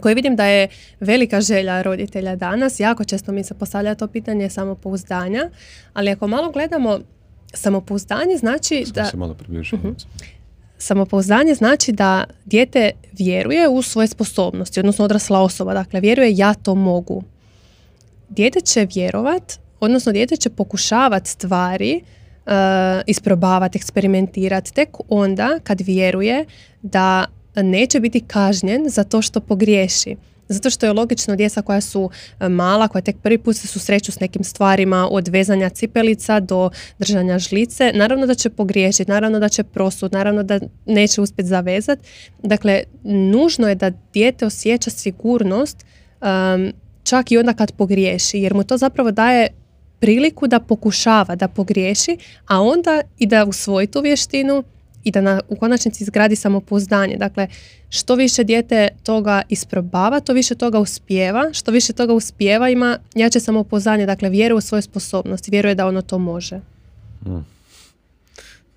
B: koji vidim da je velika želja roditelja danas. Jako često mi se postavlja to pitanje samopouzdanja, ali ako malo gledamo samopouzdanje znači da...
A: Se malo uh
B: Samopouzdanje znači da dijete vjeruje u svoje sposobnosti, odnosno odrasla osoba, dakle vjeruje ja to mogu. Dijete će vjerovat, odnosno dijete će pokušavati stvari uh, isprobavati, eksperimentirati tek onda kad vjeruje da neće biti kažnjen za to što pogriješi. Zato što je logično djeca koja su e, mala, koja tek prvi put se susreću s nekim stvarima od vezanja cipelica do držanja žlice, naravno da će pogriješiti, naravno da će prosud, naravno da neće uspjeti zavezati. Dakle, nužno je da dijete osjeća sigurnost čak i onda kad pogriješi, jer mu to zapravo daje priliku da pokušava, da pogriješi, a onda i da usvoji tu vještinu i da na, u konačnici izgradi samopouzdanje. Dakle, što više dijete toga isprobava, to više toga uspijeva. Što više toga uspijeva ima jače samopouzdanje. Dakle, vjeruje u svoje sposobnosti, vjeruje da ono to može. Hmm.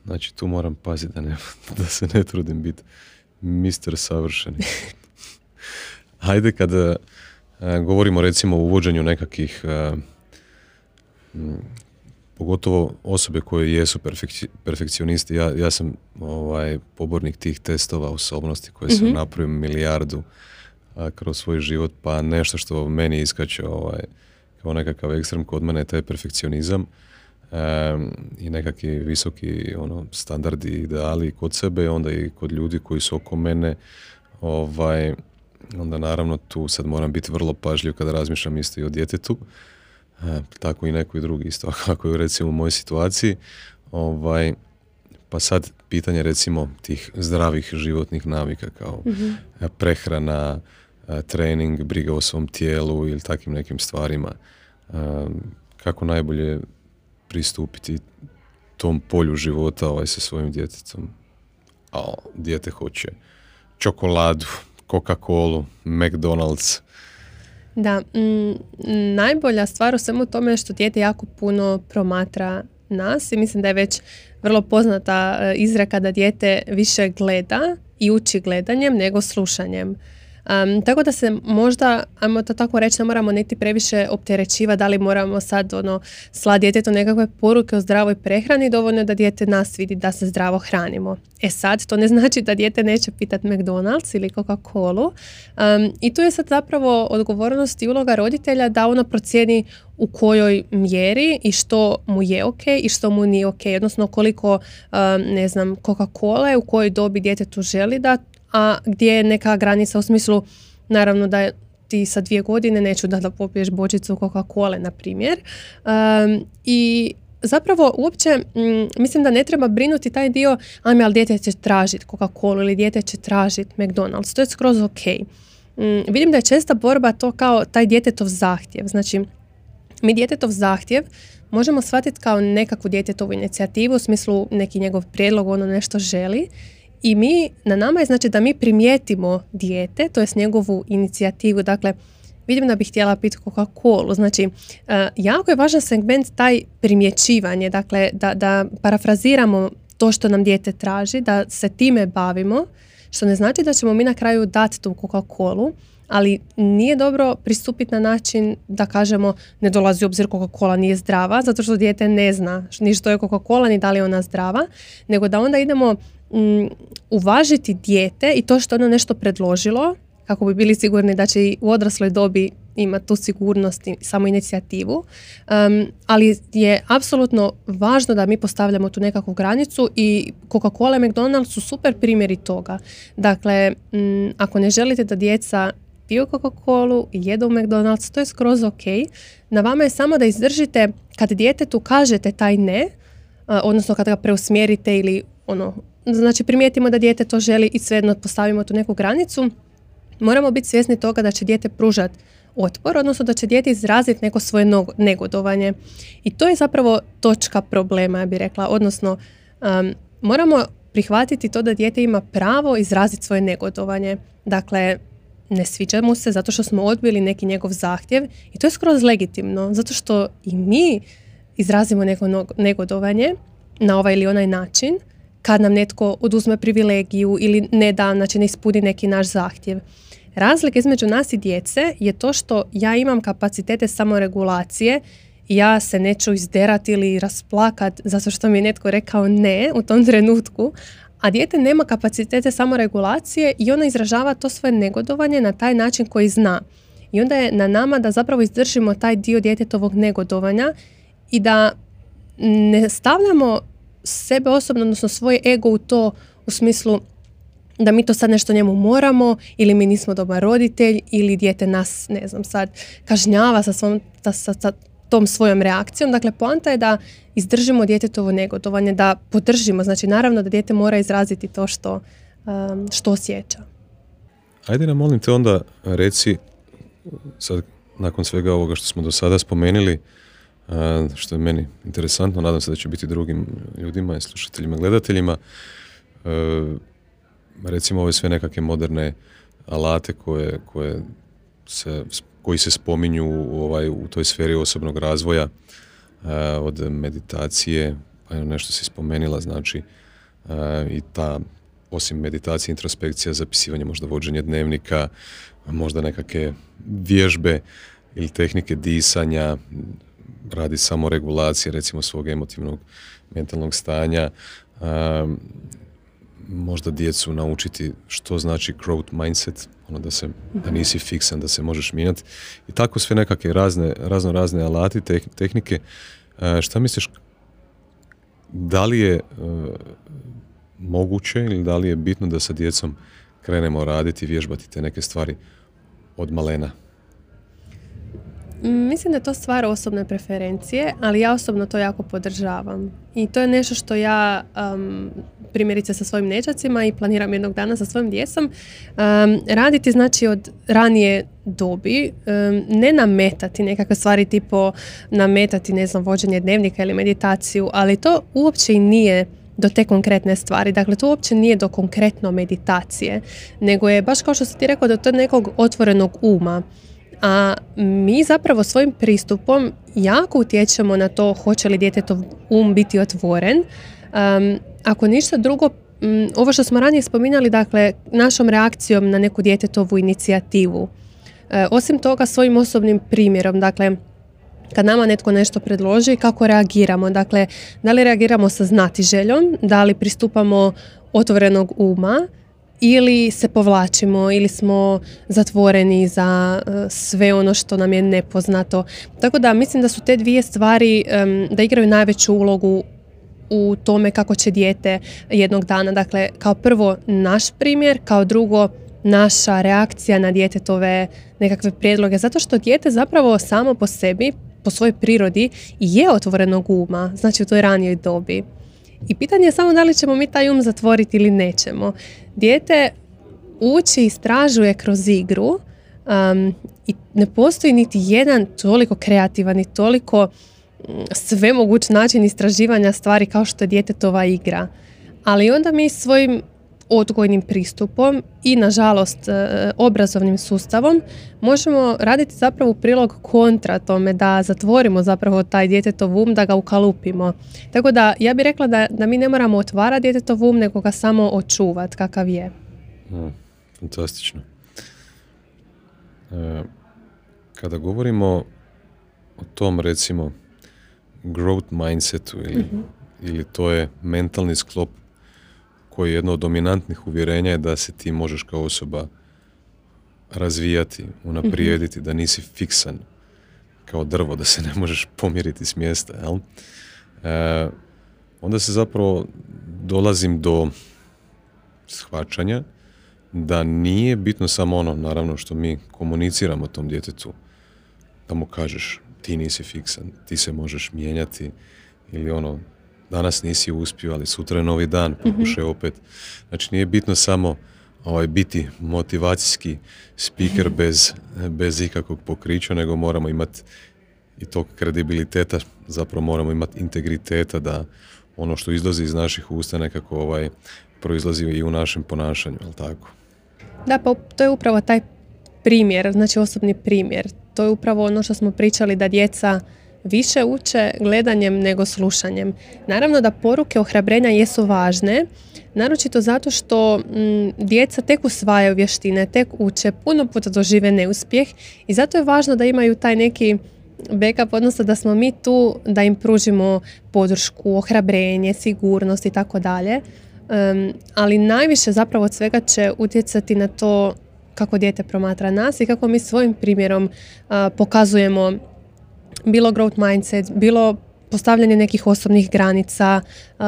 A: Znači, tu moram paziti da, ne, <laughs> da se ne trudim biti mister savršeni. <laughs> Hajde kada e, govorimo recimo o uvođenju nekakvih e, pogotovo osobe koje jesu perfekcionisti. Ja, ja sam ovaj, pobornik tih testova osobnosti koje sam mm napravio milijardu kroz svoj život, pa nešto što meni iskače ovaj, kao nekakav ekstrem kod mene je taj perfekcionizam i nekakvi visoki ono, standardi ideali kod sebe, onda i kod ljudi koji su oko mene. Ovaj, onda naravno tu sad moram biti vrlo pažljiv kada razmišljam isto i o djetetu tako i neko i drugi isto, <laughs> kako je recimo u mojoj situaciji. Ovaj, pa sad pitanje recimo tih zdravih životnih navika kao mm prehrana, trening, briga o svom tijelu ili takvim nekim stvarima. Kako najbolje pristupiti tom polju života ovaj, sa svojim djetetom. A dijete hoće čokoladu, Coca-Colu, McDonald's,
B: da, mm, najbolja stvar u svemu tome je što dijete jako puno promatra nas i mislim da je već vrlo poznata e, izreka da dijete više gleda i uči gledanjem nego slušanjem. Tako da se možda, ajmo to tako reći, ne moramo niti previše opterećivati da li moramo sad ono, sla djetetu nekakve poruke o zdravoj prehrani, dovoljno da dijete nas vidi da se zdravo hranimo. E sad, to ne znači da dijete neće pitati McDonald's ili Coca-Colu. I tu je sad zapravo odgovornost i uloga roditelja da ono procijeni u kojoj mjeri i što mu je ok i što mu nije ok. Odnosno koliko, ne znam, Coca-Cola u kojoj dobi djetetu želi da a gdje je neka granica u smislu, naravno da ti sa dvije godine neću da popiješ bočicu Coca-Cola, na primjer. I zapravo uopće mm, mislim da ne treba brinuti taj dio, ajme, ali dijete će tražiti Coca-Cola ili dijete će tražiti McDonald's. To je skroz ok. Mm, vidim da je česta borba to kao taj djetetov zahtjev. Znači, mi djetetov zahtjev možemo shvatiti kao nekakvu djetetovu inicijativu u smislu neki njegov prijedlog, ono nešto želi i mi, na nama je znači da mi primijetimo dijete, to je njegovu inicijativu, dakle, vidim da bih htjela piti Coca-Cola. Znači, e, jako je važan segment taj primjećivanje, dakle, da, da parafraziramo to što nam dijete traži, da se time bavimo, što ne znači da ćemo mi na kraju dati tu Coca-Colu, ali nije dobro pristupiti na način da kažemo ne dolazi u obzir Coca-Cola nije zdrava, zato što dijete ne zna ni što je Coca-Cola, ni da li je ona zdrava, nego da onda idemo mm, uvažiti dijete i to što ono nešto predložilo, kako bi bili sigurni da će i u odrasloj dobi imati tu sigurnost i samo inicijativu, um, ali je apsolutno važno da mi postavljamo tu nekakvu granicu i Coca-Cola i McDonald's su super primjeri toga. Dakle, mm, ako ne želite da djeca piju Coca-Colu i jedu McDonald's, to je skroz ok. Na vama je samo da izdržite kad djetetu kažete taj ne, odnosno kad ga preusmjerite ili ono, znači primijetimo da dijete to želi i svejedno postavimo tu neku granicu, moramo biti svjesni toga da će dijete pružati otpor, odnosno da će dijete izraziti neko svoje negodovanje. I to je zapravo točka problema, ja bih rekla, odnosno moramo prihvatiti to da dijete ima pravo izraziti svoje negodovanje. Dakle, ne sviđa mu se zato što smo odbili neki njegov zahtjev i to je skroz legitimno, zato što i mi izrazimo neko negodovanje na ovaj ili onaj način kad nam netko oduzme privilegiju ili ne da, znači ne ispuni neki naš zahtjev. Razlika između nas i djece je to što ja imam kapacitete samoregulacije ja se neću izderati ili rasplakat zato što mi je netko rekao ne u tom trenutku, a dijete nema kapacitete samoregulacije i ona izražava to svoje negodovanje na taj način koji zna. I onda je na nama da zapravo izdržimo taj dio djetetovog negodovanja i da ne stavljamo sebe osobno, odnosno svoj ego u to u smislu da mi to sad nešto njemu moramo ili mi nismo dobar roditelj ili dijete nas, ne znam, sad kažnjava sa, svom, sa, sa tom svojom reakcijom. Dakle, poanta je da izdržimo djetetovo negodovanje, da podržimo. Znači, naravno da dijete mora izraziti to što, um, što osjeća.
A: Ajde nam molim te onda reci, sad nakon svega ovoga što smo do sada spomenuli, što je meni interesantno, nadam se da će biti drugim ljudima i slušateljima, gledateljima, uh, recimo ove sve nekakve moderne alate koje, koje se koji se spominju u, ovaj, u toj sferi osobnog razvoja eh, od meditacije, pa nešto si spomenila, znači eh, i ta osim meditacije, introspekcija, zapisivanje, možda vođenje dnevnika, možda nekakve vježbe ili tehnike disanja, radi samo regulacije recimo svog emotivnog mentalnog stanja, eh, možda djecu naučiti što znači growth mindset, ono da se da nisi fiksan, da se možeš mijenjati i tako sve nekakve razne, razno razne alati, tehnike. E, šta misliš, da li je e, moguće ili da li je bitno da sa djecom krenemo raditi, vježbati te neke stvari od malena?
B: Mislim da je to stvar osobne preferencije, ali ja osobno to jako podržavam. I to je nešto što ja primjerice sa svojim nečacima i planiram jednog dana sa svojim djesom raditi znači od ranije dobi, ne nametati nekakve stvari tipo nametati ne znam vođenje dnevnika ili meditaciju, ali to uopće i nije do te konkretne stvari. Dakle, to uopće nije do konkretno meditacije, nego je baš kao što si ti rekao do tog nekog otvorenog uma a mi zapravo svojim pristupom jako utječemo na to hoće li djetetov um biti otvoren. Um, ako ništa drugo, mm, ovo što smo ranije spominjali, dakle, našom reakcijom na neku djetetovu inicijativu. E, osim toga, svojim osobnim primjerom, dakle, kad nama netko nešto predloži, kako reagiramo. Dakle, da li reagiramo sa znatiželjom, da li pristupamo otvorenog uma ili se povlačimo ili smo zatvoreni za e, sve ono što nam je nepoznato. Tako da mislim da su te dvije stvari da igraju najveću ulogu u tome kako će dijete jednog dana. Dakle, kao prvo naš primjer, kao drugo naša reakcija na djetetove nekakve prijedloge. Zato što dijete zapravo samo po sebi, po svojoj prirodi je otvorenog uma, znači u toj ranijoj dobi. I pitanje je samo da li ćemo mi taj um zatvoriti ili nećemo. Dijete uči i istražuje kroz igru um, i ne postoji niti jedan toliko kreativan i toliko mm, svemoguć način istraživanja stvari kao što je djetetova igra. Ali onda mi svojim odgojnim pristupom i nažalost e, obrazovnim sustavom možemo raditi zapravo prilog kontra tome da zatvorimo zapravo taj djetetov um, da ga ukalupimo. Tako da ja bih rekla da, da mi ne moramo otvarati djetetov um, nego ga samo očuvati kakav je.
A: fantastično. E, kada govorimo o tom recimo growth mindsetu ili, mhm. ili to je mentalni sklop koji je jedno od dominantnih uvjerenja je da se ti možeš kao osoba razvijati, unaprijediti, mm da nisi fiksan kao drvo, da se ne možeš pomjeriti s mjesta. Jel? E, onda se zapravo dolazim do shvaćanja da nije bitno samo ono, naravno, što mi komuniciramo tom djetetu, da mu kažeš ti nisi fiksan, ti se možeš mijenjati ili ono, danas nisi uspio, ali sutra je novi dan, pokušaj opet. Znači nije bitno samo ovaj, biti motivacijski speaker bez, bez ikakvog pokrića, nego moramo imati i tog kredibiliteta, zapravo moramo imati integriteta da ono što izlazi iz naših usta nekako ovaj, proizlazi i u našem ponašanju, jel tako?
B: Da, pa to je upravo taj primjer, znači osobni primjer. To je upravo ono što smo pričali da djeca više uče gledanjem nego slušanjem. Naravno da poruke ohrabrenja jesu važne, naročito zato što mm, djeca tek usvajaju vještine, tek uče, puno puta dožive neuspjeh i zato je važno da imaju taj neki backup, odnosno da smo mi tu da im pružimo podršku, ohrabrenje, sigurnost i tako dalje. Ali najviše zapravo od svega će utjecati na to kako dijete promatra nas i kako mi svojim primjerom pokazujemo bilo growth mindset, bilo postavljanje nekih osobnih granica, uh,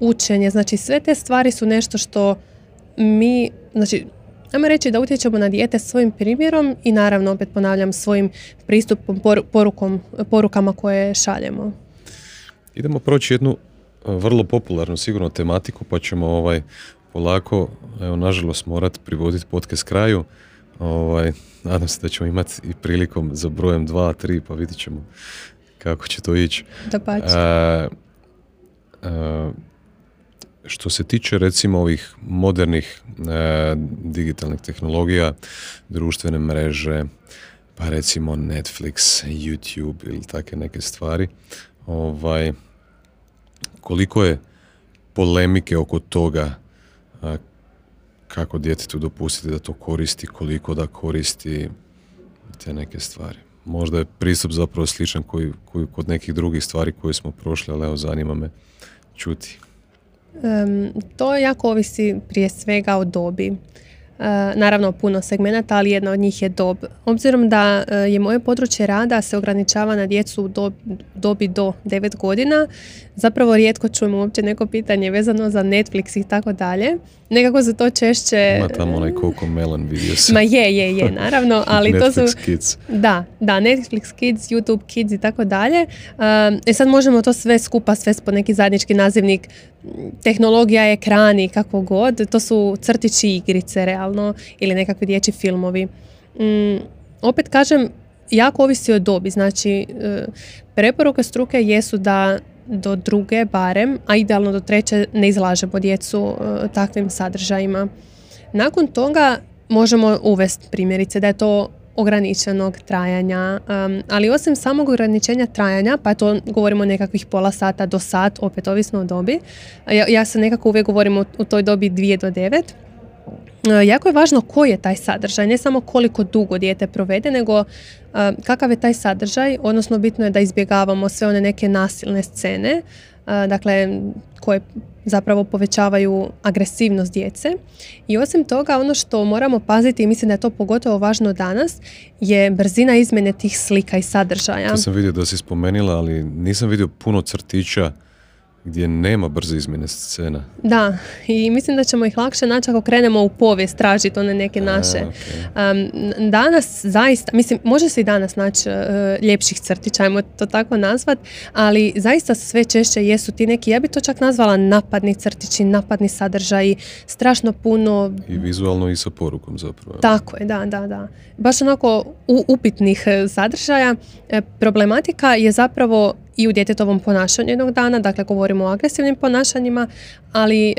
B: učenje, znači sve te stvari su nešto što mi, znači ajmo reći da utječemo na dijete svojim primjerom i naravno opet ponavljam svojim pristupom, porukom, porukama koje šaljemo.
A: Idemo proći jednu uh, vrlo popularnu sigurno tematiku pa ćemo ovaj polako, evo nažalost morat privoditi podcast kraju. Ovaj, nadam se da ćemo imati i prilikom za brojem 2, 3, pa vidit ćemo kako će to ići.
B: Da pa e,
A: e, što se tiče recimo ovih modernih e, digitalnih tehnologija, društvene mreže, pa recimo Netflix, YouTube ili takve neke stvari, ovaj, koliko je polemike oko toga kako djetetu dopustiti da to koristi, koliko da koristi te neke stvari. Možda je pristup zapravo sličan koji, koji kod nekih drugih stvari koje smo prošli, ali evo zanima me čuti.
B: to jako ovisi prije svega o dobi. E, naravno puno segmenata, ali jedna od njih je dob. Obzirom da e, je moje područje rada se ograničava na djecu u dobi do 9 godina, zapravo rijetko čujemo uopće neko pitanje vezano za Netflix i tako dalje. Nekako se to češće...
A: Ima tamo onaj Coco Melon vidio
B: Ma je, je, je, naravno, <laughs> ali to su...
A: Kids.
B: Da, da, Netflix Kids, YouTube Kids i tako dalje. E sad možemo to sve skupa svesti po neki zajednički nazivnik tehnologija, ekrani, kako god. To su crtići igrice, realno, ili nekakvi dječji filmovi. Mm, opet kažem, jako ovisi o dobi. Znači, e, preporuke struke jesu da do druge barem, a idealno do treće ne izlažemo djecu e, takvim sadržajima. Nakon toga možemo uvesti primjerice da je to ograničenog trajanja, um, ali osim samog ograničenja trajanja, pa to govorimo o nekakvih pola sata do sat, opet ovisno o dobi, ja, ja se nekako uvijek govorim u toj dobi 2 do 9, E, jako je važno koji je taj sadržaj, ne samo koliko dugo dijete provede, nego e, kakav je taj sadržaj, odnosno bitno je da izbjegavamo sve one neke nasilne scene, e, dakle koje zapravo povećavaju agresivnost djece. I osim toga, ono što moramo paziti i mislim da je to pogotovo važno danas, je brzina izmjene tih slika i sadržaja.
A: To sam vidio da si spomenila, ali nisam vidio puno crtića gdje nema brze izmjene scena.
B: Da, i mislim da ćemo ih lakše naći ako krenemo u povijest tražiti one neke naše. danas zaista, mislim, može se i danas naći uh, ljepših crtića, ajmo to tako nazvat, ali zaista sve češće jesu ti neki, ja bi to čak nazvala napadni crtići, napadni sadržaji, strašno puno...
A: I vizualno i sa porukom zapravo.
B: Tako je, da, da, da. Baš onako upitnih e, sadržaja. E, problematika je zapravo i u djetetovom ponašanju jednog dana, dakle govorimo o agresivnim ponašanjima, ali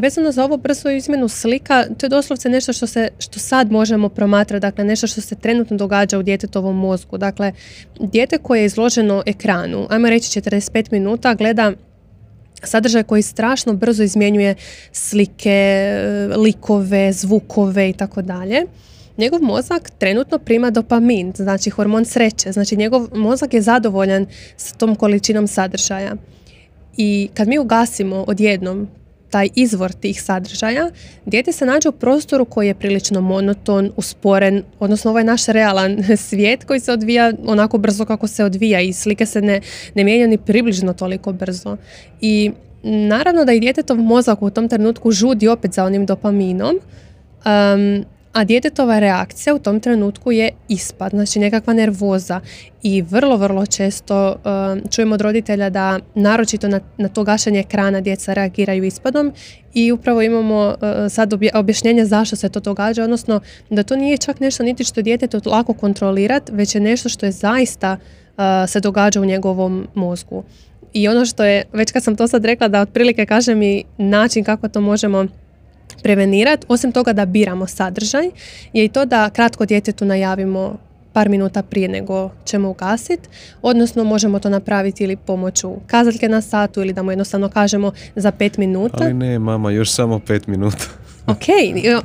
B: vezano za ovo brzo izmjenu slika, to je doslovce nešto što, se, što sad možemo promatrati, dakle nešto što se trenutno događa u djetetovom mozgu. Dakle, dijete koje je izloženo ekranu, ajmo reći 45 minuta, gleda sadržaj koji strašno brzo izmjenjuje slike, likove, zvukove i tako dalje njegov mozak trenutno prima dopamin, znači hormon sreće, znači njegov mozak je zadovoljan s tom količinom sadržaja. I kad mi ugasimo odjednom taj izvor tih sadržaja, dijete se nađe u prostoru koji je prilično monoton, usporen, odnosno ovaj naš realan <laughs> svijet koji se odvija onako brzo kako se odvija i slike se ne, ne mijenjaju ni približno toliko brzo. I naravno da i djetetov mozak u tom trenutku žudi opet za onim dopaminom, um, a djetetova reakcija u tom trenutku je ispad, znači nekakva nervoza i vrlo, vrlo često um, čujemo od roditelja da naročito na, na to gašenje ekrana djeca reagiraju ispadom i upravo imamo uh, sad objašnjenje zašto se to događa, odnosno da to nije čak nešto niti što dijete to lako kontrolirat, već je nešto što je zaista uh, se događa u njegovom mozgu. I ono što je, već kad sam to sad rekla da otprilike kaže mi način kako to možemo prevenirati, osim toga da biramo sadržaj, je i to da kratko djetetu najavimo par minuta prije nego ćemo ugasiti, odnosno možemo to napraviti ili pomoću kazaljke na satu ili da mu jednostavno kažemo za pet minuta.
A: Ali ne, mama, još samo pet minuta.
B: Ok,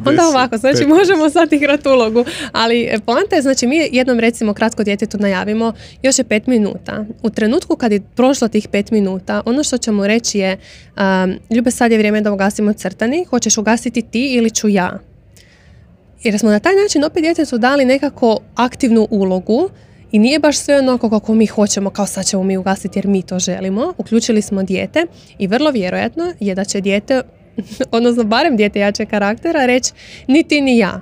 B: onda ovako, znači možemo sad igrati ulogu, ali e, poanta je, znači mi jednom recimo kratko djetetu najavimo još je pet minuta. U trenutku kad je prošlo tih pet minuta, ono što ćemo reći je um, ljube sad je vrijeme da ugasimo crtani, hoćeš ugasiti ti ili ću ja? Jer smo na taj način opet djetetu dali nekako aktivnu ulogu i nije baš sve onako kako mi hoćemo, kao sad ćemo mi ugasiti jer mi to želimo. Uključili smo dijete i vrlo vjerojatno je da će dijete <laughs> odnosno barem dijete jače karaktera, reći ni ti ni ja.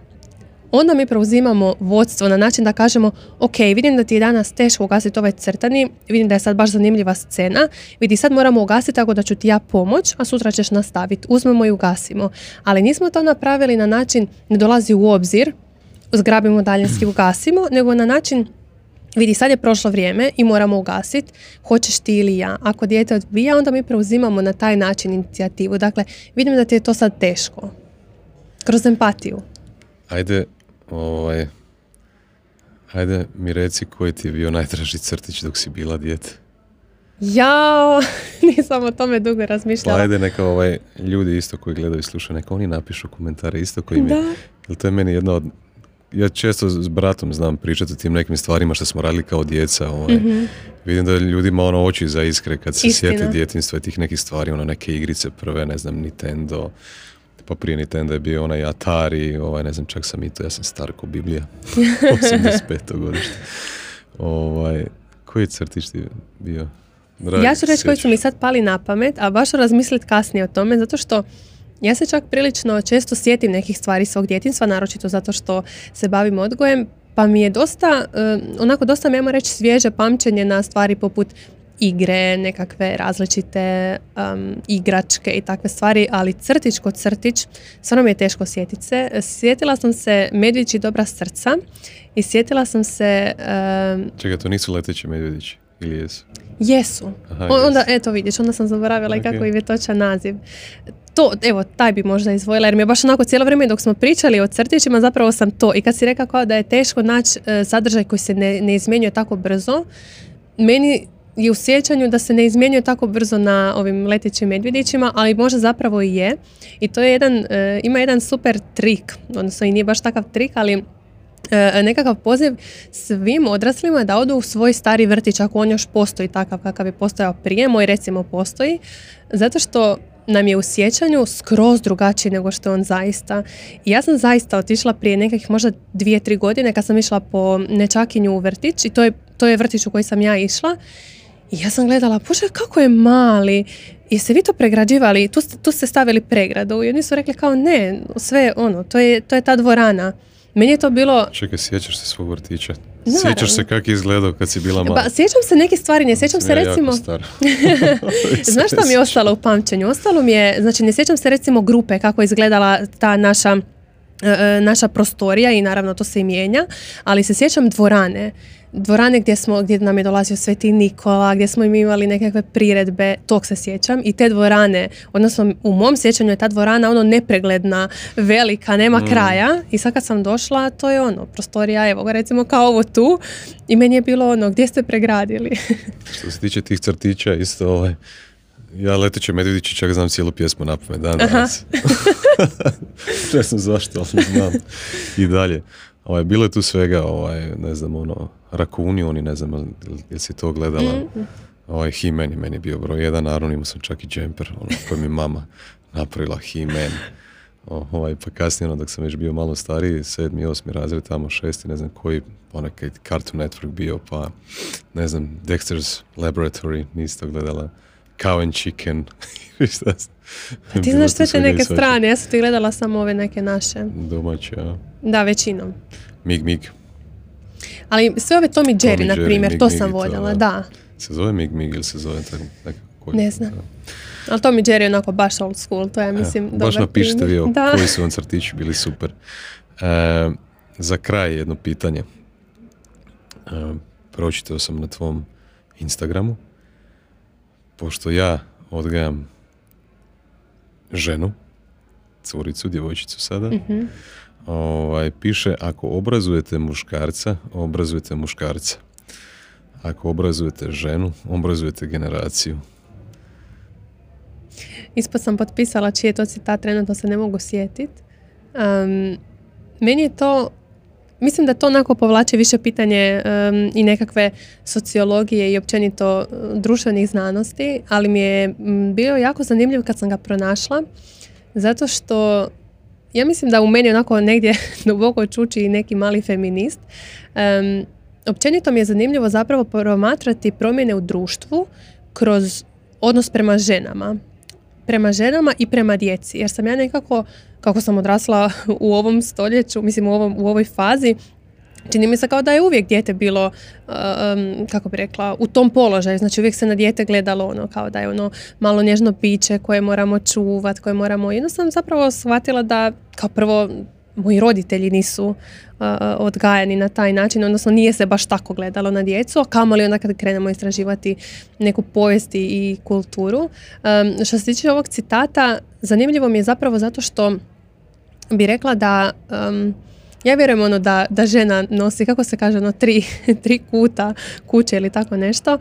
B: Onda mi preuzimamo vodstvo na način da kažemo ok, vidim da ti je danas teško ugasiti ovaj crtani, vidim da je sad baš zanimljiva scena, vidi sad moramo ugasiti tako da ću ti ja pomoć, a sutra ćeš nastaviti. Uzmemo i ugasimo. Ali nismo to napravili na način ne dolazi u obzir, zgrabimo daljinski ugasimo, nego na način vidi sad je prošlo vrijeme i moramo ugasiti, hoćeš ti ili ja. Ako dijete odbija, onda mi preuzimamo na taj način inicijativu. Dakle, vidim da ti je to sad teško. Kroz empatiju.
A: Ajde, ovaj, ajde mi reci koji ti je bio najdraži crtić dok si bila dijete.
B: Ja, <laughs> nisam o tome dugo razmišljala.
A: Pa ajde neka ovaj, ljudi isto koji gledaju i slušaju, neka oni napišu komentare isto koji mi... Jer to je meni jedna od ja često s bratom znam pričati o tim nekim stvarima što smo radili kao djeca. Ovaj. mm Vidim da ljudima ono oči za iskre kad se sjete djetinstva i tih nekih stvari, ono neke igrice prve, ne znam, Nintendo, pa prije Nintendo je bio onaj Atari, ovaj, ne znam, čak sam i to, ja sam star ko Biblija, <laughs> 85. godište. Ovaj, koji crtiš ti bio?
B: ja ću reći koji su mi sad pali na pamet, a baš razmisliti kasnije o tome, zato što ja se čak prilično često sjetim nekih stvari svog djetinstva, naročito zato što se bavim odgojem, pa mi je dosta, eh, onako dosta mi reći svježe pamćenje na stvari poput igre, nekakve različite igračke i takve stvari, ali crtić kod crtić, stvarno mi je teško sjetiti se. Sjetila sam se Medvići dobra srca i sjetila sam se... Um,
A: Čekaj, to nisu leteći medvjedići ili jesu?
B: Jesu. Aha, onda, eto vidiš, onda sam zaboravila i kako im je točan naziv. To, evo, taj bi možda izvojila, jer mi je baš onako cijelo vrijeme dok smo pričali o crtićima, zapravo sam to. I kad si rekao kao da je teško naći e, sadržaj koji se ne, ne izmjenjuje tako brzo, meni je u sjećanju da se ne izmjenjuje tako brzo na ovim letećim medvjedićima, ali možda zapravo i je. I to je jedan, e, ima jedan super trik, odnosno i nije baš takav trik, ali e, nekakav poziv svim odraslima da odu u svoj stari vrtić ako on još postoji takav kakav je postojao prije, moj recimo postoji, zato što nam je u sjećanju skroz drugačiji nego što je on zaista. Ja sam zaista otišla prije nekakvih možda dvije, tri godine kad sam išla po nečakinju u vrtić i to je, to je vrtić u koji sam ja išla i ja sam gledala, bože kako je mali, jeste vi to pregrađivali, tu, tu ste stavili pregradu i oni su rekli kao ne, sve ono, to je, to je ta dvorana. Meni je to bilo...
A: Čekaj, sjećaš se svog vrtića? Sjećaš se kako je izgledao kad si bila mala?
B: Pa, sjećam se neke stvari, ne sjećam se recimo... <laughs> Znaš što mi je ostalo u pamćenju? Ostalo mi je, znači ne sjećam se recimo grupe kako je izgledala ta naša e, e, naša prostorija i naravno to se i mijenja, ali se sjećam dvorane dvorane gdje, smo, gdje nam je dolazio Sveti Nikola, gdje smo im imali nekakve priredbe, tog se sjećam. I te dvorane, odnosno u mom sjećanju je ta dvorana ono nepregledna, velika, nema mm. kraja. I sad kad sam došla, to je ono, prostorija, evo ga recimo kao ovo tu. I meni je bilo ono, gdje ste pregradili? <laughs>
A: Što se tiče tih crtića, isto ovaj, ja leteće medvjedići čak znam cijelu pjesmu na pamet, dan danas. <laughs> ne znam zašto, ali znam. I dalje. Ovaj, bilo je tu svega, ovaj, ne znam, ono, Rakuni, oni ne znam, jel si to gledala? Mm. Ovaj He-Man je meni bio broj jedan, naravno imao sam čak i džemper, ono, koji mi mama napravila He-Man. Ovaj, pa kasnije, ono, dok sam već bio malo stariji, sedmi, osmi razred, tamo šesti, ne znam koji, ponekad Cartoon Network bio, pa ne znam, Dexter's Laboratory, nisi to gledala, Cow and Chicken, <laughs>
B: Ti znaš sve te neke strane, ja sam ti gledala samo ove neke naše.
A: Domaće, a?
B: Da, većinom.
A: Mig Mig.
B: Ali sve ove Tom i Jerry, na primjer, to sam voljela, da.
A: Se zove Mig Mig ili se zove tako
B: nekako? Ne znam. Ali Tom i Jerry je onako baš old school, to je mislim ja,
A: Baš napišite vi koji su vam crtići bili super. E, za kraj jedno pitanje. E, pročitao sam na tvom Instagramu, pošto ja odgajam ženu, curicu, djevojčicu sada, mm ovaj, piše ako obrazujete muškarca, obrazujete muškarca. Ako obrazujete ženu, obrazujete generaciju.
B: Ispod sam potpisala čiji je to citat, trenutno se ne mogu sjetiti. Um, meni je to, mislim da to onako povlači više pitanje i nekakve sociologije i općenito e, društvenih znanosti, ali mi je bio jako zanimljiv kad sam ga pronašla, zato što ja mislim da u meni onako negdje <laughs> duboko čuči i neki mali feminist. Um, općenito mi je zanimljivo zapravo promatrati promjene u društvu kroz odnos prema ženama. Prema ženama i prema djeci. Jer sam ja nekako, kako sam odrasla u ovom stoljeću, mislim u, ovom, u ovoj fazi, čini mi se kao da je uvijek dijete bilo, um, kako bi rekla, u tom položaju. Znači uvijek se na dijete gledalo ono kao da je ono malo nježno piće koje moramo čuvati, koje moramo... Jednostavno zapravo shvatila da kao prvo moji roditelji nisu uh, odgajani na taj način, odnosno nije se baš tako gledalo na djecu, a kamoli onda kad krenemo istraživati neku povijest i kulturu. Um, što se tiče ovog citata, zanimljivo mi je zapravo zato što bi rekla da um, ja vjerujem ono da, da žena nosi, kako se kaže, ono, tri, <laughs> tri kuta kuće ili tako nešto.
A: Uh,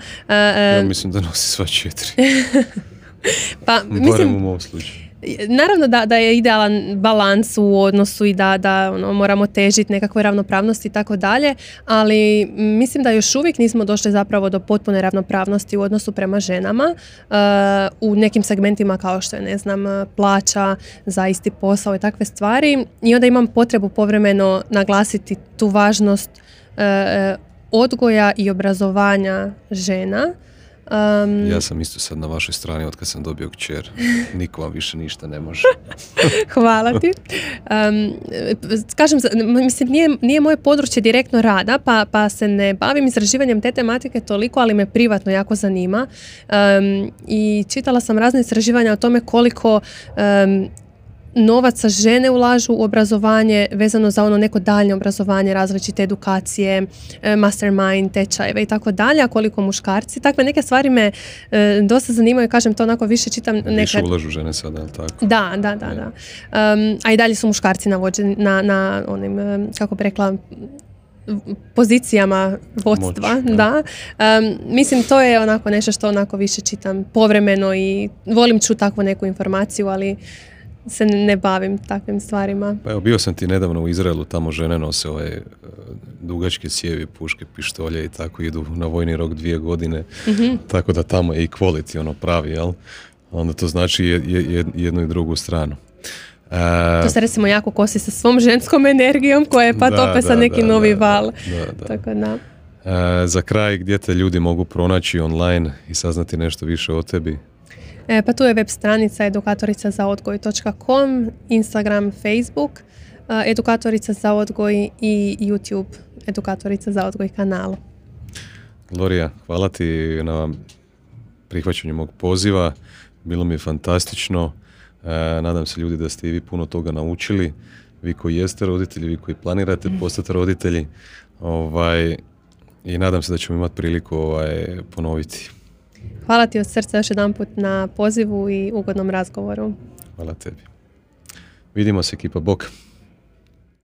A: ja mislim da nosi sva četiri. <laughs> pa, mislim, u mom slučaju.
B: Naravno da, da je idealan balans u odnosu i da, da ono, moramo težiti nekakvoj ravnopravnosti i tako dalje, ali mislim da još uvijek nismo došli zapravo do potpune ravnopravnosti u odnosu prema ženama uh, u nekim segmentima kao što je, ne znam, plaća za isti posao i takve stvari. I onda imam potrebu povremeno naglasiti tu važnost uh, odgoja i obrazovanja žena
A: Um, ja sam isto sad na vašoj strani od kad sam dobio kćer. <laughs> Niko vam više ništa ne može. <laughs>
B: Hvala ti. Um, kažem, mislim, nije, nije moje područje direktno rada, pa, pa se ne bavim izraživanjem te tematike toliko, ali me privatno jako zanima. Um, I čitala sam razne istraživanja o tome koliko novaca žene ulažu u obrazovanje vezano za ono neko daljnje obrazovanje, različite edukacije, e, mastermind, tečajeve i tako dalje, a koliko muškarci. Takve neke stvari me e, dosta zanimaju, kažem to onako više čitam. Neke...
A: Više ulažu žene sada, ali tako?
B: Da, da, da. da. a i dalje su muškarci navođeni na, na onim, kako bi rekla, pozicijama vodstva, da. mislim, to je onako nešto što onako više čitam povremeno i volim čuti takvu neku informaciju, ali se ne bavim takvim stvarima.
A: Pa evo, bio sam ti nedavno u Izraelu, tamo žene nose ove e, dugačke cijevi, puške, pištolje i tako idu na vojni rok dvije godine, mhm. tako da tamo je i quality ono pravi, jel? Onda to znači jednu i drugu stranu.
B: To se recimo jako kosi sa svom ženskom energijom koja je pa tope sa neki novi val. Tako da.
A: za kraj, gdje te ljudi mogu pronaći online i saznati nešto više o tebi?
B: E, pa tu je web stranica edukatorica za odgoj.com, Instagram, Facebook, edukatorica za odgoj i YouTube edukatorica za odgoj kanal.
A: Gloria, hvala ti na prihvaćanju mog poziva. Bilo mi je fantastično. E, nadam se ljudi da ste i vi puno toga naučili. Vi koji jeste roditelji, vi koji planirate mm. postati roditelji. Ovaj, I nadam se da ćemo imati priliku ovaj, ponoviti.
B: Hvala ti od srca još jedan put na pozivu i ugodnom razgovoru.
A: Hvala tebi. Vidimo se ekipa, bok.